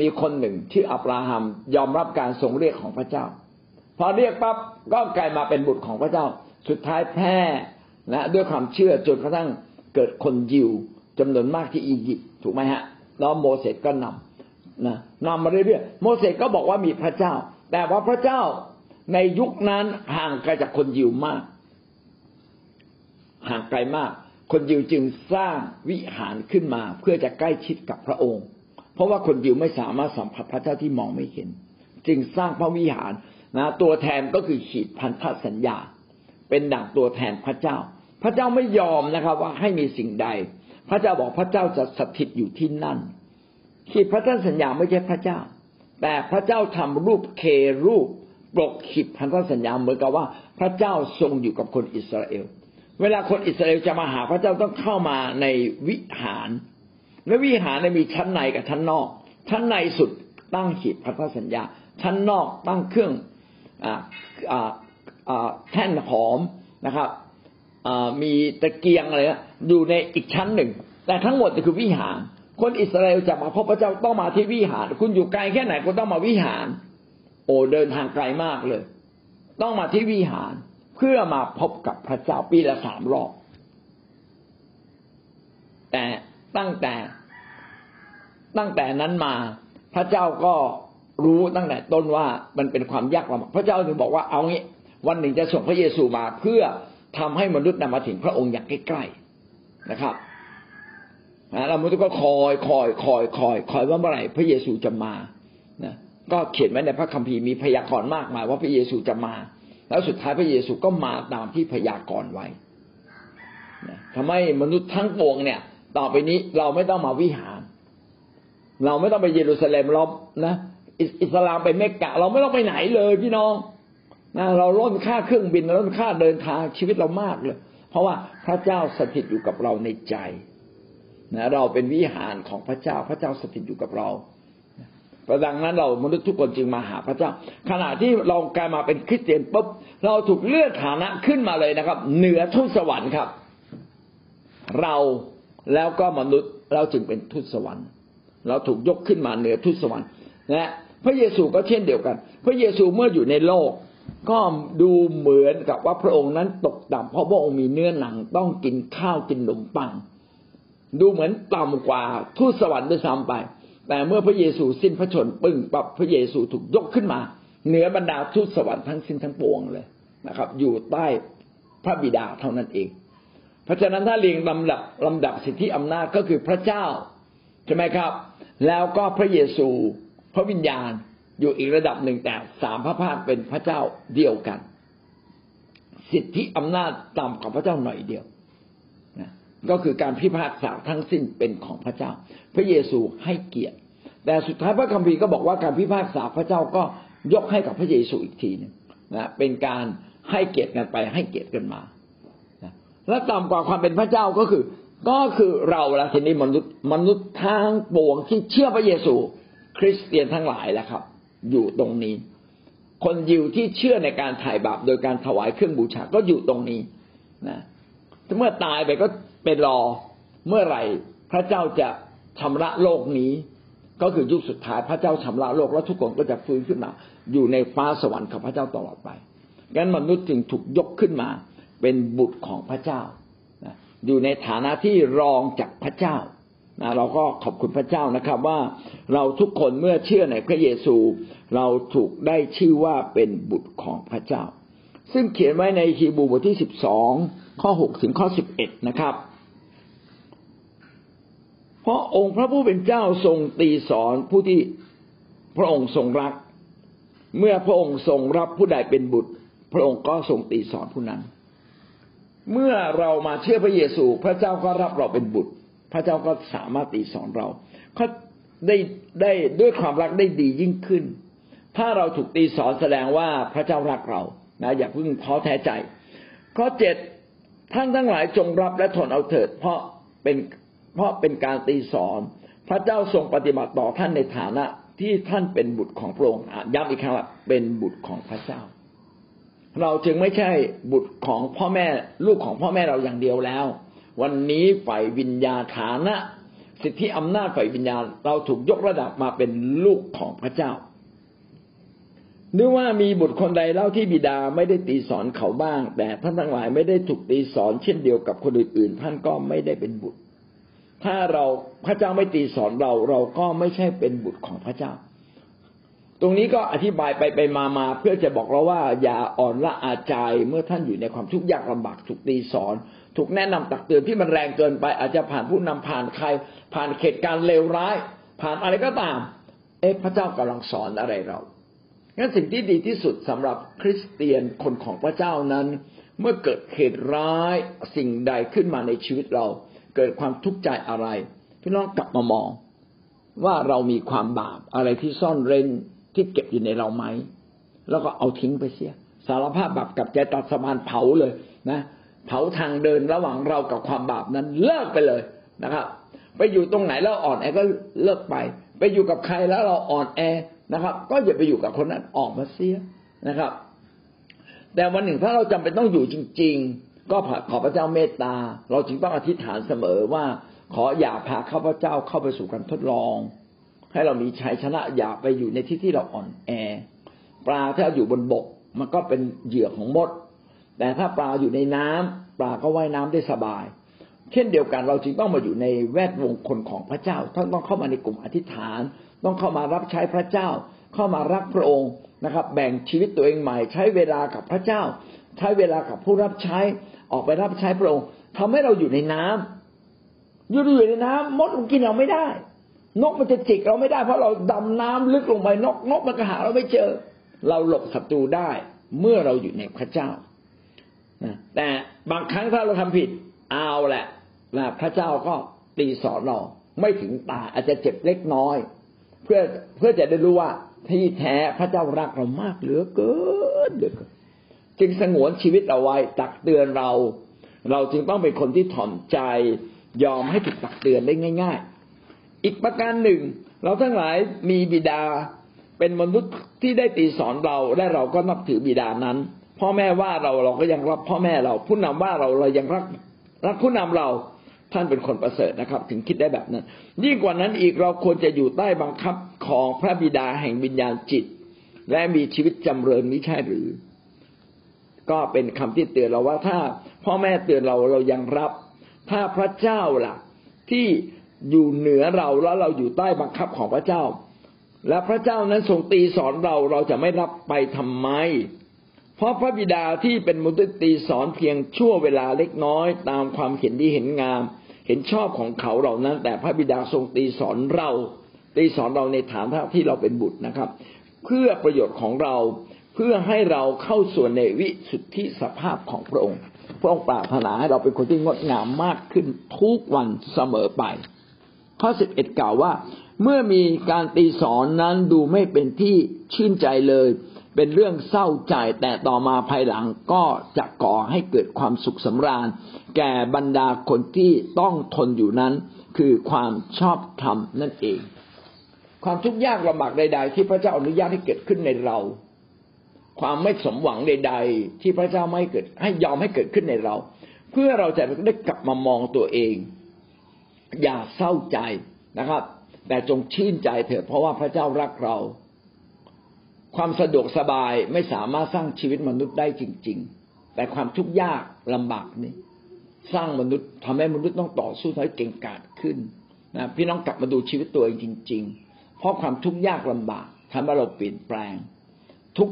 มีคนหนึ่งชื่ออับราฮัมยอมรับการทรงเรียกของพระเจ้า พอเรียกปั๊บก็กลายมาเป็นบุตรของพระเจ้า สุดท้ายแพ้นะด้วยความเชื่อจนกระทั่งเกิดคนยิวจำนวนมากที่อียิปต์ถูกไหมฮะแล้วโมเสสก็นำนะนำมาเรื่อยๆโมเสสก็บอกว่ามีพระเจ้า แต่ว่าพระเจ้าในยุคนั้นห่างไกลจากคนยิวมาก ห่างไกลมาก คนยิวจึงสร้างวิหารขึ้นมา เพื่อจะใกล้ชิดกับพระองค์ เพราะว่าคนยิวไม่สามารถสัมผัสพระเจ้าที่มองไม่เห็น จึงสร้างพระวิหาร นะตัวแทนก็คือขีดพันธสัญญา เป็นดั่งตัวแทนพระเจ้า พระเจ้าไม่ยอมนะครับ ว่าให้มีสิ่งใด พระเจ้าบอกพระเจ้าจะสถิตอยู่ที่นั่น ขีดพันธสัญญาไม่ใช่พระเจ้า แต่พระเจ้าทำรูปเครูปปกขีดพันธสัญญาเหมือนกับว่า พระเจ้าทรงอยู่กับคนอิสราเอล เวลาคนอิสราเอลจะมาหาพระเจ้าต้องเข้ามาในวิหาร และวิหารมีชั้นในกับชั้นนอก ชั้นในสุดตั้งหีบพันธสัญญา ชั้นนอกตั้งเครื่อง แท่นหอมนะครับอ่ามีตะเกียงอะไรอยู่ในอีกชั้นหนึ่ง แต่ทั้งหมดคือวิหาร คนอิสราเอลจะมาพบพระเจ้าต้องมาที่วิหาร คุณอยู่ไกลแค่ไหนคุณต้องมาวิหาร โอ้เดินทางไกลมากเลย ต้องมาที่วิหารเพื่อมาพบกับพระเจ้าปีละสามรอบ แต่ตั้งแต่ตั้งแต่นั้นมาพระเจ้าก็ รู้ตั้งแต่ต้นว่ามันเป็นความยากลำบากพระเจ้าถึงบอกว่าเอางี้ วันหนึ่งจะส่งพระเยซูมาเพื่อทำให้มนุษย์นำมาถึงพระองค์อย่างใกล้ๆนะครับเรามนุษย์ก็คอยคอยคอยคอยคอยว่าเมื่อไหร่พระเยซูจะมานะก็เขียนไว้ในพระคัมภีร์มีพยากรณ์มากมายว่าพระเยซูจะมา แล้วสุดท้ายพระเยซูก็มาตามที่พยากรณ์ไว้ทำให้มนุษย์ทั้งปวงเนี่ย ต่อไปนี้เราไม่ต้องมาวิหาร เราไม่ต้องไปเยรูซาเล็มเรานะ อิสลามไปเมกกะ เราไม่ต้องไปไหนเลยพี่น้องนะเราลดค่าเครื่องบินลดค่าเดินทางชีวิตเรามากเลย เพราะว่าพระเจ้าสถิตอยู่กับเราในใจนะเราเป็นวิหารของพระเจ้าพระเจ้าสถิตอยู่กับเราประดังนั้นเรามนุษย์ทุกคนจึงมาหาพระเจ้า ขณะที่เรากลายมาเป็นคริสเตียนปุ๊บเราถูกเลื่อนฐานะขึ้นมาเลยนะครับ เหนือทูตสวรรค์ครับ เราแล้วก็มนุษย์เราจึงเป็นทูตสวรรค์ เราถูกยกขึ้นมาเหนือทุสวรรค์และ พระเยซูก็เช่นเดียวกัน พระเยซูเมื่ออยู่ในโลก ก็ดูเหมือนกับว่าพระองค์นั้นตกต่ำเพราะพระองค์มีเนื้อหนังต้องกินข้าวกินขนมปัง ดูเหมือนต่ำกว่าทูตสวรรค์ด้วยซ้ำไป แต่เมื่อพระเยซูสิ้นพระชนปึ้งปับพระเยซูถูกยกขึ้นมา เหนือบรรดาทูตสวรรค์ทั้งสิ้นทั้งปวงเลยนะครับ อยู่ใต้พระบิดาเท่านั้นเอง เพราะฉะนั้นถ้าเรียงลำดับลำดับสิทธิอำนาจก็คือพระเจ้าใช่ไหมครับ แล้วก็พระเยซู พระวิญญาณอยู่อีกระดับหนึ่งแต่สามพระภาคเป็นพระเจ้าเดียวกัน สิทธิอำนาจต่ำกว่าพระเจ้าหน่อยเดียวนะก็คือการพิพากษาทั้งสิ้นเป็นของพระเจ้า พระเยซูให้เกียรติ แต่สุดท้ายพระคัมภีร์ก็บอกว่าการพิพากษาพระเจ้าก็ยกให้กับพระเยซูอีกทีนึงนะเป็นการให้เกียรติกันไปให้เกียรติกันมาและต่ำกว่าความเป็นพระเจ้าก็คือ ก็คือเราละทีนี้มนุษย์มนุษย์ทางปวงที่เชื่อพระเยซู คริสเตียนทั้งหลายแล้วครับ อยู่ตรงนี้ คนยิวที่เชื่อในการถ่ายบาปโดยการถวายเครื่องบูชาก็อยู่ตรงนี้นะเมื่อตายไปก็เป็นรอเมื่อไหร่พระเจ้าจะชำระโลกนี้ ก็คือยุคสุดท้ายพระเจ้าชำระโลกแล้วทุกคนก็จะฟื้นขึ้นมาอยู่ในฟ้าสวรรค์ของพระเจ้าตลอดไปงั้นมนุษย์จึงถูกยกขึ้นมา เป็นบุตรของพระเจ้าอยู่ในฐานะที่รองจากพระเจ้า นะเราก็ขอบคุณพระเจ้านะครับ ว่าเราทุกคนเมื่อเชื่อในพระเยซู เราถูกได้ชื่อว่าเป็นบุตรของพระเจ้า ซึ่งเขียนไว้ในฮีบรูบทที่สิบสองข้อหกถึงข้อสิบเอ็ดนะครับ เพราะองค์พระผู้เป็นเจ้าทรงตีสอนผู้ที่พระองค์ทรงรัก เมื่อพระองค์ทรงรับผู้ใดเป็นบุตร พระองค์ก็ทรงตีสอนผู้นั้น เมื่อเรามาเชื่อพระเยซู พระเจ้าก็รับเราเป็นบุตร พระเจ้าก็สามารถตีสอนเราเขาได้ได้ด้วยความรักได้ดียิ่งขึ้น ถ้าเราถูกตีสอนแสดงว่าพระเจ้ารักเรานะอย่าเพิ่งท้อแท้ใจ ข้อเจ็ดท่านทั้งหลายจงรับและทนเอาเถิด เพราะเป็นเพราะเป็นการตีสอน พระเจ้าทรงปฏิบัติต่อท่านในฐานะที่ท่านเป็นบุตรของพระองค์ย้ำอีกครั้งว่าเป็นบุตรของพระเจ้า เราจึงไม่ใช่บุตรของพ่อแม่ลูกของพ่อแม่เราอย่างเดียวแล้ว วันนี้ฝ่ายวิญญาฐานะ สิทธิอำนาจฝ่ายวิญญาณ เราถูกยกระดับมาเป็นลูกของพระเจ้าหรือว่ามีบุตรคนใดเล่าที่บิดาไม่ได้ตีสอนเขาบ้าง แต่ท่านทั้งหลายไม่ได้ถูกตีสอนเช่นเดียวกับคนอื่นๆ ท่านก็ไม่ได้เป็นบุตร ถ้าเราพระเจ้าไม่ตีสอนเราเราก็ไม่ใช่เป็นบุตรของพระเจ้า ตรงนี้ก็อธิบายไปไปมามาเพื่อจะบอกเราว่า อย่าอ่อนละอาใจเมื่อท่านอยู่ในความทุกข์ยากลำบากถูกตีสอน ถูกแนะนำตักเตือนที่มันแรงเกินไป อาจจะผ่านผู้นำผ่านใคร ผ่านเหตุการณ์เลวร้าย ผ่านอะไรก็ตาม เอ๊ะพระเจ้ากำลังสอนอะไรเรางั้นสิ่งที่ดีที่สุดสำหรับคริสเตียนคนของพระเจ้านั้น เมื่อเกิดเหตุร้ายสิ่งใดขึ้นมาในชีวิตเรา เกิดความทุกข์ใจอะไรพี่น้องกลับมามอง ว่าเรามีความบาปอะไรที่ซ่อนเร้น ที่เก็บอยู่ในเราไหมแล้วก็เอาทิ้งไปเสีย สารภาพบาปกับใจตัดสมานเผาเลยนะเผาทางเดินระหว่างเรากับความบาปนั้นเลิกไปเลยนะครับ ไปอยู่ตรงไหนแล้วอ่อนแอก็เลิกไป ไปอยู่กับใครแล้วเราอ่อนแอนะครับ ก็อย่าไปอยู่กับคนนั้นออกมาเสียนะครับ แต่วันหนึ่งถ้าเราจำเป็นต้องอยู่จริง ๆ ก็ขอพระเจ้าเมตตา เราจึงต้องอธิษฐานเสมอว่า ขออย่าพาข้าพเจ้าเข้าไปสู่การทดลอง ให้เรามีชัยชนะอย่าไปอยู่ในที่ที่เราอ่อนแอ ปลาถ้าอยู่บนบก มันก็เป็นเหยื่อของมด แต่ถ้าปลาอยู่ในน้ำปลาก็ว่ายน้ำได้สบาย เช่นเดียวกันเราจึงต้องมาอยู่ในแวดวงคนของพระเจ้าท่านต้องเข้ามาในกลุ่มอธิษฐาน ต้องเข้ามารับใช้พระเจ้า เข้ามารักพระองค์นะครับ แบ่งชีวิตตัวเองใหม่ ใช้เวลากับพระเจ้า ใช้เวลากับผู้รับใช้ออกไปรับใช้พระองค์ทำให้เราอยู่ในน้ำอยู่อยู่ในน้ำมดมันกินเราไม่ได้ นกมันจะจิกเราไม่ได้เพราะเราดำน้ำลึกลงไปนกนกมันก็หาเราไม่เจอ เราหลบศัตรูได้เมื่อเราอยู่ในพระเจ้าแต่บางครั้งถ้าเราทำผิดเอาแหละนะพระเจ้าก็ตีสอนเราไม่ถึงตายอาจจะเจ็บเล็กน้อย เพื่อเพื่อจะได้รู้ว่าที่แท้พระเจ้ารักเรามากเหลือเกินเหลือเกินจึงสงวนชีวิตเอาไว้ตักเตือนเรา เราจึงต้องเป็นคนที่ถ่อมใจยอมให้ถูกตักเตือนได้ง่ายๆ อีกประการหนึ่ง เราทั้งหลายมีบิดาเป็นมนุษย์ที่ได้ตีสอนเราและเราก็นับถือบิดานั้น พ่อแม่ว่าเราเราก็ยังรักพ่อแม่เรา ผู้นำว่าเราเรายังรักรักผู้นำเราท่านเป็นคนประเสริฐนะครับ ถึงคิดได้แบบนั้น ยิ่งกว่านั้นอีกเราควรจะอยู่ใต้บังคับของพระบิดาแห่งวิญญาณจิต และมีชีวิตจำเริญม่ใช่หรือ ก็เป็นคำที่เตือนเราว่าถ้าพ่อแม่เตือนเราเรายังรับ ถ้าพระเจ้าล่ะ ที่ อยู่เหนือเราแล้วเราอยู่ใต้บังคับของพระเจ้า และพระเจ้านั้นทรงตีสอนเราเราจะไม่รับไปทำไม เพราะพระบิดาที่เป็นมุตตีสอนเพียงชั่วเวลาเล็กน้อย ตามความเห็นดีเห็นงาม เห็นชอบของเขาเหล่านั้น แต่พระบิดาทรงตีสอนเรา ตีสอนเราในฐานะที่เราเป็นบุตรนะครับ เพื่อประโยชน์ของเราเพื่อให้เราเข้าส่วนในวิสุทธิสภาพของพระองค์พระองค์ปรารถนาให้เราเป็นคนที่งดงามมากขึ้นทุกวันเสมอไป ข้อสิบเอ็ดกล่าวว่า เมื่อมีการตีสอนนั้นดูไม่เป็นที่ชื่นใจเลย เป็นเรื่องเศร้าใจแต่ต่อมาภายหลังก็จะก่อให้เกิดความสุขสำราญ แก่บรรดาคนที่ต้องทนอยู่นั้น คือความชอบธรรมนั่นเอง ความทุกข์ยากลำบากใด ๆ ที่พระเจ้าอนุญาตให้เกิดขึ้นในเรา ความไม่สมหวังใด ๆ ที่พระเจ้าไม่เกิด ให้ยอมให้เกิดขึ้นในเรา เพื่อเราจะได้กลับมามองตัวเอง อย่าเศร้าใจนะครับ แต่จงชื่นใจเถิดเพราะว่าพระเจ้ารักเรา ความสะดวกสบายไม่สามารถสร้างชีวิตมนุษย์ได้จริง ๆ แต่ความทุกข์ยากลำบากนี้ สร้างมนุษย์ทำให้มนุษย์ต้องต่อสู้ให้เก่งกาจขึ้นนะพี่น้องกลับมาดูชีวิตตัวเองจริง ๆ เพราะความทุกข์ยากลำบากทำให้เราเปลี่ยนแปลง ทุก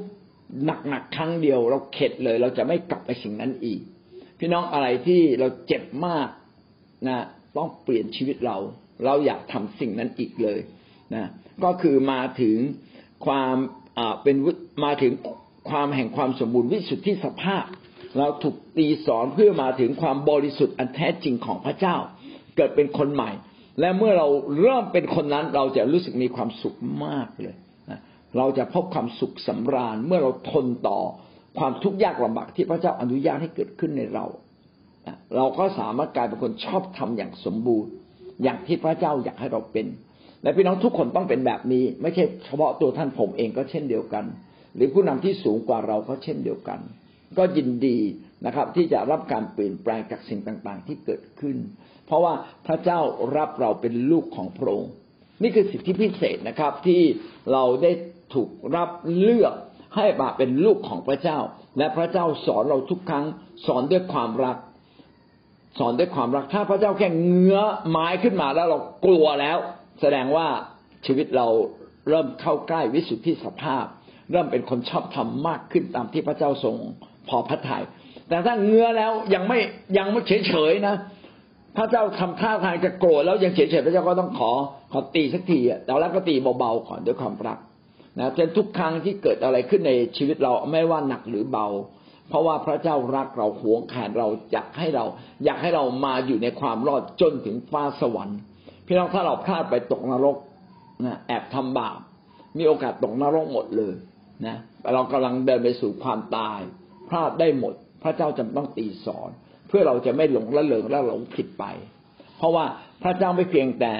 หนักๆครั้งเดียว เราเข็ดเลย เราจะไม่กลับไปสิ่งนั้นอีก พี่น้องอะไรที่เราเจ็บมากนะ ต้องเปลี่ยนชีวิตเรา เราอยากทำสิ่งนั้นอีกเลยนะก็คือมาถึงความเป็นมาถึงความแห่งความสมบูรณ์วิสุทธิสภาพ เราถูกตีสอนเพื่อมาถึงความบริสุทธิ์อันแท้จริงของพระเจ้า เกิดเป็นคนใหม่ และเมื่อเราเริ่มเป็นคนนั้น เราจะรู้สึกมีความสุขมากเลยเราจะพบความสุขสำราญ เมื่อเราทนต่อความทุกข์ยากลำบากที่พระเจ้าอนุญาตให้เกิดขึ้นในเรา เราก็สามารถกลายเป็นคนชอบทำอย่างสมบูรณ์ อย่างที่พระเจ้าอยากให้เราเป็น และพี่น้องทุกคนต้องเป็นแบบนี้ ไม่ใช่เฉพาะตัวท่านผมเองก็เช่นเดียวกัน หรือผู้นำที่สูงกว่าเราก็เช่นเดียวกัน ก็ยินดีนะครับ ที่จะรับการเปลี่ยนแปลงจากสิ่งต่างๆ ที่เกิดขึ้น เพราะว่าพระเจ้ารับเราเป็นลูกของพระองค์นี่คือสิทธิพิเศษนะครับที่เราได้ถูกรับเลือกให้มาเป็นลูกของพระเจ้า และพระเจ้าสอนเราทุกครั้งสอนด้วยความรัก สอนด้วยความรักถ้าพระเจ้าแค่เงื้อไม้ขึ้นมาแล้วเรากลัวแล้ว แสดงว่าชีวิตเราเริ่มเข้าใกล้วิสุทธิสภาพ เริ่มเป็นคนชอบธรรมมากขึ้นตามที่พระเจ้าทรงพอพระทยัยแต่ถ้าเงื้อแล้วยังไม่ยังไม่เฉยเฉยนะพระเจ้าทำท่าทางจะโกรธแล้วยังเฉยเฉยพระเจ้าก็ต้องขอขอตีสักทีอะแต่แล้วก็ตีเบาๆก่อนด้วยความรักนะจนทุกครั้งที่เกิดอะไรขึ้นในชีวิตเราไม่ว่าหนักหรือเบา เพราะว่าพระเจ้ารักเราหวงแขนเราอยากให้เรา อยากให้เรามาอยู่ในความรอดจนถึงฟ้าสวรรค์พี่น้องถ้าเราพลาดไปตกนรกนะแอบทำบาปมีโอกาสตกนรกหมดเลยนะเรากำลังเดินไปสู่ความตาย พลาดได้หมด พระเจ้าจำต้องตีสอน เพื่อเราจะไม่หลงละเลงและหลงผิดไป เพราะว่าพระเจ้าไม่เพียงแต่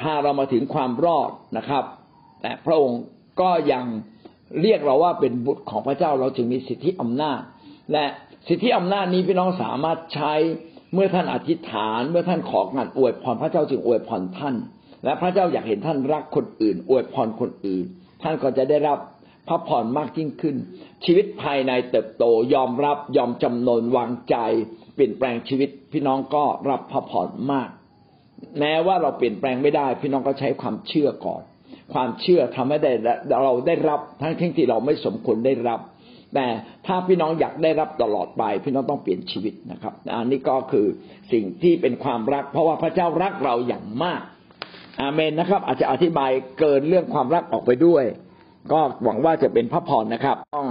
พาเรามาถึงความรอดนะครับ แต่พระองค์ก็ยัง เรียกเราว่าเป็นบุตรของพระเจ้าเราจึงมีสิทธิอำนาจ และสิทธิอำนาจนี้พี่น้องสามารถใช้เมื่อท่านอธิษฐาน เมื่อท่านของานอวยพรพระเจ้าจึงอวยพรท่าน และพระเจ้าอยากเห็นท่านรักคนอื่น อวยพรคนอื่น ท่านก็จะได้รับพระพรมากยิ่งขึ้น ชีวิตภายในเติบโตยอมรับยอมจำนนวางใจ เปลี่ยนแปลงชีวิต พี่น้องก็รับพระพรมาก แม้ว่าเราเปลี่ยนแปลงไม่ได้ พี่น้องก็ใช้ความเชื่อก่อน ความเชื่อทำให้ได้เราได้รับทั้งที่เราไม่สมควรได้รับ แต่ถ้าพี่น้องอยากได้รับตลอดไป พี่น้องต้องเปลี่ยนชีวิตนะครับ อันนี้ก็คือสิ่งที่เป็นความรัก เพราะว่าพระเจ้ารักเราอย่างมาก อาเมนนะครับ อาจจะอธิบายเกินเรื่องความรักออกไปด้วย ก็หวังว่าจะเป็นพระพรนะครับ ต้อง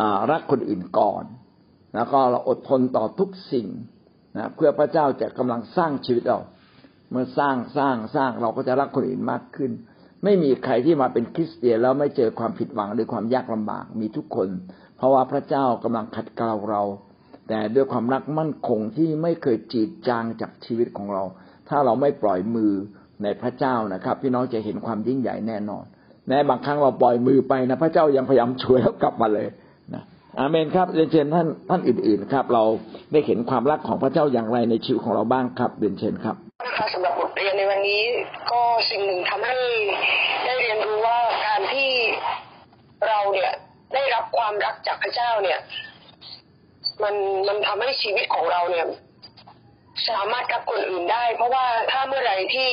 อรักคนอื่นก่อน แล้วก็เราอดทนต่อทุกสิ่งนะเพื่อพระเจ้าจะกำลังสร้างชีวิตเรา เมื่อสร้างสร้างสร้างเราก็จะรักคนอื่นมากขึ้น ไม่มีใครที่มาเป็นคริสเตียนแล้วไม่เจอความผิดหวังหรือความยากลำบากมีทุกคน เพราะว่าพระเจ้ากำลังขัดเกลาเรา แต่ด้วยความรักมั่นคงที่ไม่เคยจีดจางจากชีวิตของเรา ถ้าเราไม่ปล่อยมือในพระเจ้านะครับ พี่น้องจะเห็นความยิ่งใหญ่แน่นอนแม้บางครั้งเราปล่อยมือไปนะพระเจ้ายังพยายามช่วยแล้วกลับมาเลยนะอาเมนครับเรียนเชิญท่านท่านอื่น ๆ ครับ เราได้เห็นความรักของพระเจ้าอย่างไรในชีวิตของเราบ้างครับเรียนเชิญครับ เรียนในวันนี้ ก็สิ่งหนึ่งทำให้ได้เรียนรู้ว่าการที่เราเนี่ยได้รับความรักจากพระเจ้าเนี่ย มันมันทำให้ชีวิตของเราเนี่ย สามารถรับคนอื่นได้ เพราะว่าถ้าเมื่อไหร่ที่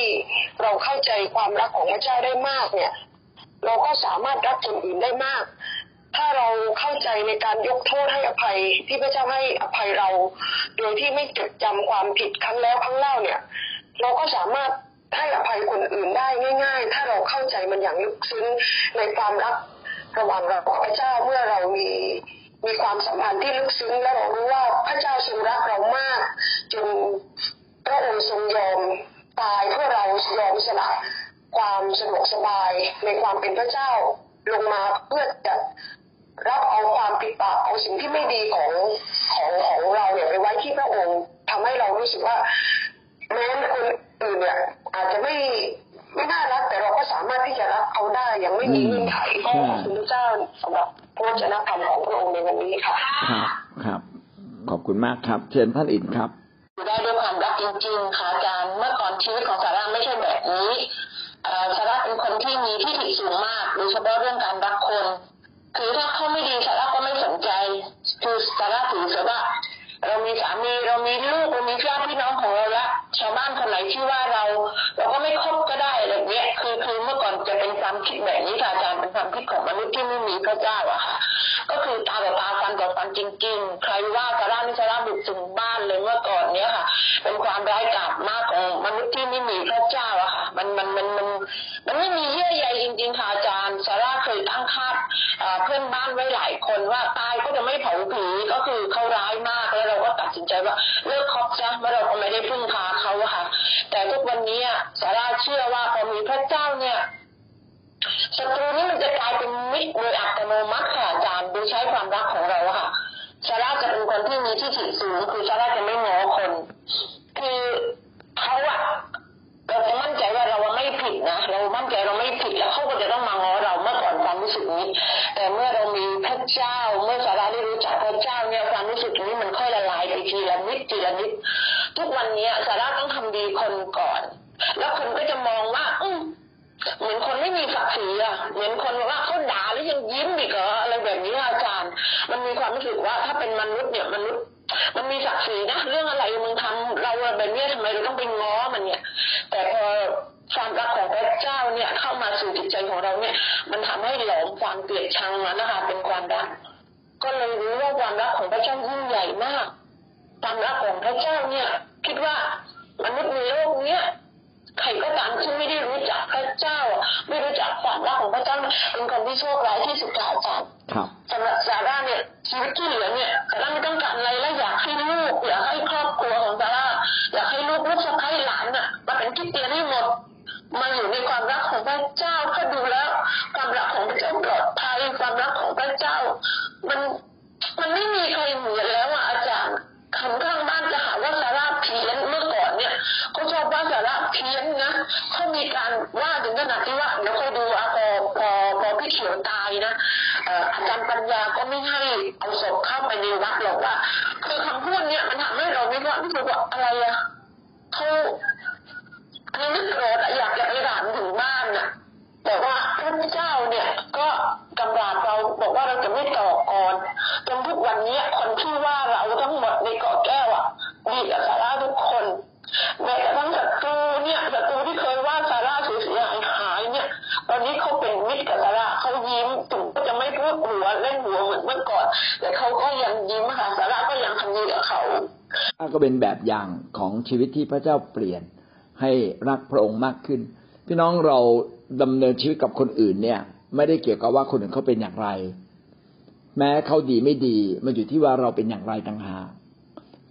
เราเข้าใจความรักของพระเจ้าได้มากเนี่ย เราก็สามารถรับคนอื่นได้มาก ถ้าเราเข้าใจในการยกโทษให้อภัยที่พระเจ้าให้อภัยเรา โดยที่ไม่จดจำความผิดครั้งแล้วครั้งเล่าเนี่ย เราก็สามารถให้อภัยคนอื่นได้ง่าย ๆ ถ้าเราเข้าใจมันอย่างลึกซึ้งในความรักระหว่างเรากับพระเจ้าเมื่อเรามีมีความสัมพันธ์ที่ลึกซึ้งและเรารู้ว่าพระเจ้าทรงรักเรามากจนพระองค์ทรงยอมตายเพื่อเรายอมสละความสะดวกสบายในความเป็นพระเจ้าลงมาเพื่อจะรับเอาความผิดบาปเอาสิ่งที่ไม่ดีของของของเราเนี่ยไปไว้ที่พระองค์ทำให้เรารู้สึกว่า แม้คนอื่นเนี่ยอาจจะไม่ไม่น่ารักแต่เราก็สามารถที่จะรับเขาได้ยังไม่มีเงื่อนไขก็ขอบคุณพระเจ้าสำหรับพระเจ้าธรรมของพระองค์ในวันนี้ค่ะครับครับ ขอบคุณมากครับ เชิญท่านอินครับได้ด้วยความรักจริง ๆ ค่ะอาจารย์เมื่อก่อนชีวิตของสาราไม่ใช่แบบนี้สาระเป็นคนที่มีที่ถิสูงมากโดยเฉพาะเรื่องการรักคน คือถ้าเขาไม่ดีสาระก็ไม่สนใจ คือสาระถือเสียว่า เรามีสามีเรามีลูกเรามีญาติพี่น้องของเราละชาวบ้านคนไหนที่ว่าเรา เราก็ไม่คบก็ได้อะไรเงี้ยคือคือเมื่อก่อนจะเป็นความคิดแบบนี้ค่ะอาจารย์เป็นความคิดของมนุษย์ที่ไม่มีพระเจ้าอะค่ะ ก็คือตาต่อตาฟันต่อฟันจริง ๆ ใครว่าสาระไม่สาระบุกถึงบ้านเลยเมื่อก่อนเนี้ยค่ะ เป็นความร้ายกาจมากของมนุษย์ที่ไม่มีพระเจ้าอะค่ะ มันมันมันมันมันไม่มีเยื่อใยจริงๆค่ะอาจารย์สาระเคยตั้งคาดเพื่อนบ้านไว้หลายคนว่าตายก็จะไม่เผาผีก็คือเขาร้าย ใจว่าเลิกคบซะเมื่อเราก็ไม่ได้พึ่งพาเขาค่ะ แต่ทุกวันนี้สาราเชื่อว่าพอมีพระเจ้าเนี่ยศัตรูนี้มันจะกลายเป็นมิตรโดยอัตโนมัติค่ะอาจารย์โดยใช้ความรักของเราค่ะซาร่าจะเป็นคนที่มีที่ถิสูงคือซาร่าจะไม่ง้อคน คือเขาอะเราจะมั่นใจว่าเราไม่ผิดนะเรามั่นใจเราไม่ผิดแล้วเขาก็จะต้องมาง้อเราเมื่อก่อนความรู้สึกนี้ แต่เมื่อเรามีพระเจ้า ทุกวันนี้สาราต้องทำดีคนก่อน แล้วคนก็จะมองว่า อืเหมือนคนไม่มีศักดิ์ศรีอะ เหมือนคนว่าเขาด่าแล้วยังยิ้มอีกเหรออะไรแบบนี้อาจารย์ มันมีความรู้สึกว่าถ้าเป็นมนุษย์เนี่ยมนุษย์ มันมีศักดิ์ศรีนะเรื่องอะไรมึงทำเราแบบนี้ทำไมเราต้องไปง้อมันเนี่ย แต่พอความรักของพระเจ้าเนี่ย เข้ามาสู่จิตใจของเราเนี่ย มันทำให้หลอมความเกลียดชังนั้นนะคะเป็นความรักก็เลยรู้ว่าความรักของพระเจ้ายิ่งใหญ่มาก ความรักของพระเจ้าเนี่ย คิดว่ามนุษย์ในโลกเนี้ยใครก็ตามที่ไม่ได้รู้จักพระเจ้า ไม่รู้จักความรักของพระเจ้าเป็นคนที่โชคร้ายที่สุดค่ะอาจารย์สำหรับซาร่าเนี่ยชีวิตที่เหลือเนี่ยซาร่าไม่ต้องการอะไรแล้วอยากให้ลูกอยากให้ครอบครัวของซาร่าอยากให้ลูกลูกสะใภ้หลานน่ะมาเป็นที่เตียนให้หมดมาอยู่ในความรักของพระเจ้าก็ดูแล้ว ความรักของพระเจ้าปลอดภัยความรักของพระเจ้า มันมันารย์ว่าถึงขนาดที่ว่าเดี๋ยวคอยดูอะพอพอพอพี่เขียวตายนะอาจารย์ปัญญาก็ไม่ให้เอาศพเข้าไปในวัดหรอกว่า คือคำพูดเนี้ยมันทำให้เราไม่ว่ารู้สึกว่าอะไรอะเขาคือนึกโกรธอะอยากจะไปถามถึงบ้านน่ะ แต่ว่าพระเจ้าเนี่ยก็กำราบเราบอกว่าเราจะไม่ต่อกรจนทุกวันนี้คนที่ว่ ก็เป็นแบบอย่างของชีวิตที่พระเจ้าเปลี่ยนให้รักพระองค์มากขึ้น พี่น้องเราดำเนินชีวิตกับคนอื่นเนี่ย ไม่ได้เกี่ยวกับว่าคนอื่นเขาเป็นอย่างไร แม้เขาดีไม่ดีมันอยู่ที่ว่าเราเป็นอย่างไรต่างหาก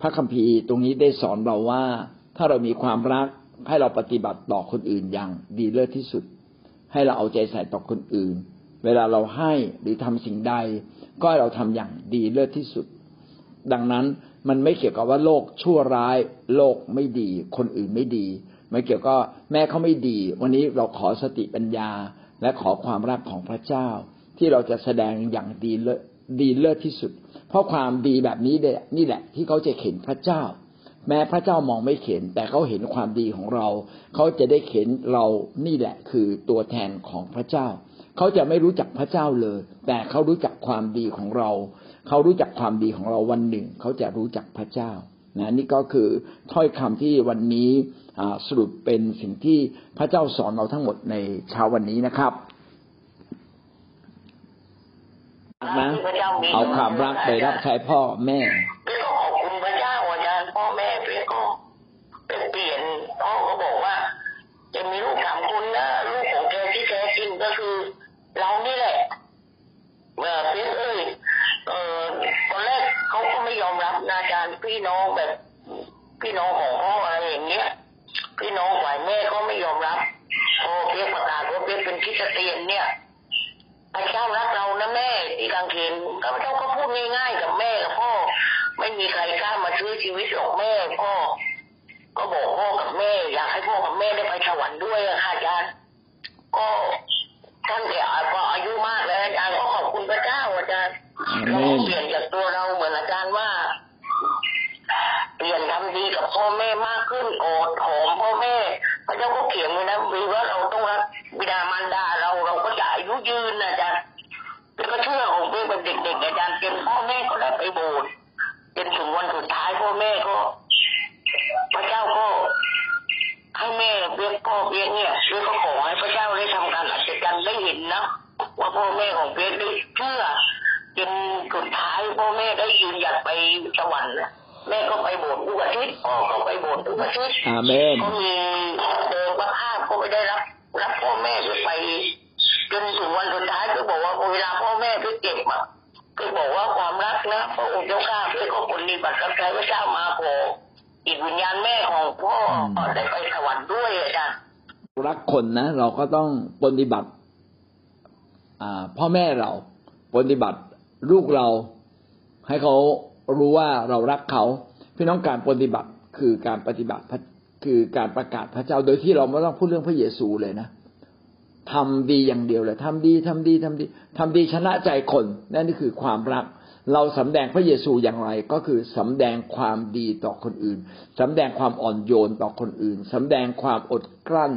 พระคัมภีร์ตรงนี้ได้สอนเราว่า ถ้าเรามีความรักให้เราปฏิบัติต่อคนอื่นอย่างดีเลิศที่สุด ให้เราเอาใจใส่ต่อคนอื่น เวลาเราให้หรือทำสิ่งใด ก็ให้เราทำอย่างดีเลิศที่สุด ดังนั้น มันไม่เกี่ยวกับว่าโลกชั่วร้าย โลกไม่ดี คนอื่นไม่ดีไม่เกี่ยวก็แม่เขาไม่ดี วันนี้เราขอสติปัญญา และขอความรักของพระเจ้า ที่เราจะแสดงอย่างดีเลิศดีเลิศที่สุด เพราะความดีแบบนี้นี่แหละ ที่เขาจะเห็นพระเจ้า แม้พระเจ้ามองไม่เห็น แต่เขาเห็นความดีของเรา เขาจะได้เห็นเรานี่แหละ คือตัวแทนของพระเจ้า เขาจะไม่รู้จักพระเจ้าเลย แต่เขารู้จักความดีของเรา เขารู้จักความดีของเราวันหนึ่ง เขาจะรู้จักพระเจ้านะนี่ก็คือถ้อยคำที่วันนี้สรุปเป็นสิ่งที่พระเจ้าสอนเราทั้งหมดในเช้าวันนี้นะครับนะเอาความรักไปรับใช้พ่อแม่เป๊กก็ขอบคุณพระเจ้าอาจารย์พ่อแม่เป๊กก็เป็นเปลี่ยนพ่อก็บอกว่าจะมีลูกสามคนนะลูกของแกที่แท้จริงก็คือ เรานี่แหละเออเป๊กเอ้ย เออตอนแรกเขาก็ไม่ยอมรับนะอาจารย์พี่น้องแบบ พี่น้องของพ่ออะไรอย่างเงี้ย พี่น้องฝ่ายแม่ก็ไม่ยอมรับพอเป๊กประกาศว่าเป๊กเป็นคริสเตียนเนี่ยพระเจ้ารักเรานะแม่ที่กางเขนข้าพเจ้าก็พูดง่ายๆกับแม่กับพ่อ ไม่มีใครกล้ามาซื้อชีวิตหรอกแม่พ่อก็บอกพ่อกับแม่ อยากให้พ่อกับแม่ได้ไปสวรรค์ด้วยค่ะอาจารย์ก็ท่านเดี๋ยวพออายุมาก เมนเราเปลี่ยนจากตัวเราเหมือนอาจารย์ว่า เปลี่ยนทำดีกับพ่อแม่มากขึ้นโอดหอมพ่อแม่พระเจ้าก็เขียนไว้นะวีว่าเราต้องรักบิดามารดาเราเราก็จะอายุยืนนะอาจารย์แล้วก็เชื่อของเพื่อนแบบเด็กๆอาจารย์จนพ่อแม่ก็ได้ไปโบสถ์จนถึงวันสุดท้ายพ่อแม่ก็ พระเจ้าก็ให้แม่เรียกพ่อเรียกเนี่ยเรียกก็ขอให้พระเจ้าได้ทำการอัศจรรย์ได้เห็นนะว่าพ่อแม่ของเพียรได้เชื่อ จนสุดท้ายพ่อแม่ได้ยืนหยัดไปสวรรค์นะแม่ก็ไปโบสถ์ทุกอาทิตย์พ่อก็ไปโบสถ์ทุกอาทิตย์อาเมนก็มีเดินพระภาพก็ไม่ได้รับ รับพ่อแม่ไปจนถึงวันสุดท้ายก็บอกว่าเวลาพ่อแม่ไปเก็บอะก็บอกว่าความรักนะพระองค์เจ้าข้าเพื่อก็ปฏิบัติกับใจพระเจ้ามาขออิตวิญญาณแม่ของพ่อได้ไปสวรรค์ด้วยอาจารย์รักคนนะ เราก็ต้องปฏิบัติอ่าพ่อแม่เราปฏิบัติ ลูกเราให้เขารู้ว่าเรารักเขาพี่น้องการปฏิบัติคือการปฏิบัติคือการประกาศพระเจ้าโดยที่เราไม่ต้องพูดเรื่องพระเยซูเลยนะทำดีอย่างเดียวเลยทำดีทำดีทำดีทำดีชนะใจคนนั่นนี่คือความรัก เราสำแดงพระเยซูอย่างไร ก็คือสำแดงความดีต่อคนอื่นสำแดงความอ่อนโยนต่อคนอื่นสำแดงความอดกลั้น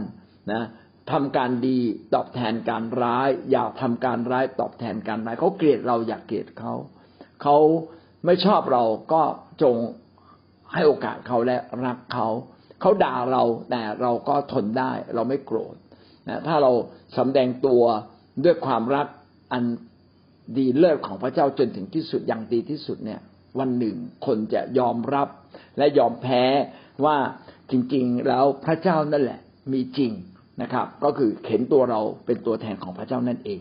นะ ทำการดีตอบแทนการร้าย อย่าทำการร้ายตอบแทนการร้ายเขาเกลียดเราอย่าเกลียดเขาเขาไม่ชอบเราก็จงให้โอกาสเขาและรักเขาเขาด่าเราแต่เราก็ทนได้ เราไม่โกรธนะถ้าเราสำแดงตัวด้วยความรักอันดีเลิศของพระเจ้าจนถึงที่สุดอย่างดีที่สุดเนี่ย วันหนึ่งคนจะยอมรับและยอมแพ้ว่าจริง ๆ แล้วพระเจ้านั่นแหละ มีจริง นะครับ ก็คือเข็นตัวเราเป็นตัวแทนของพระเจ้านั่นเอง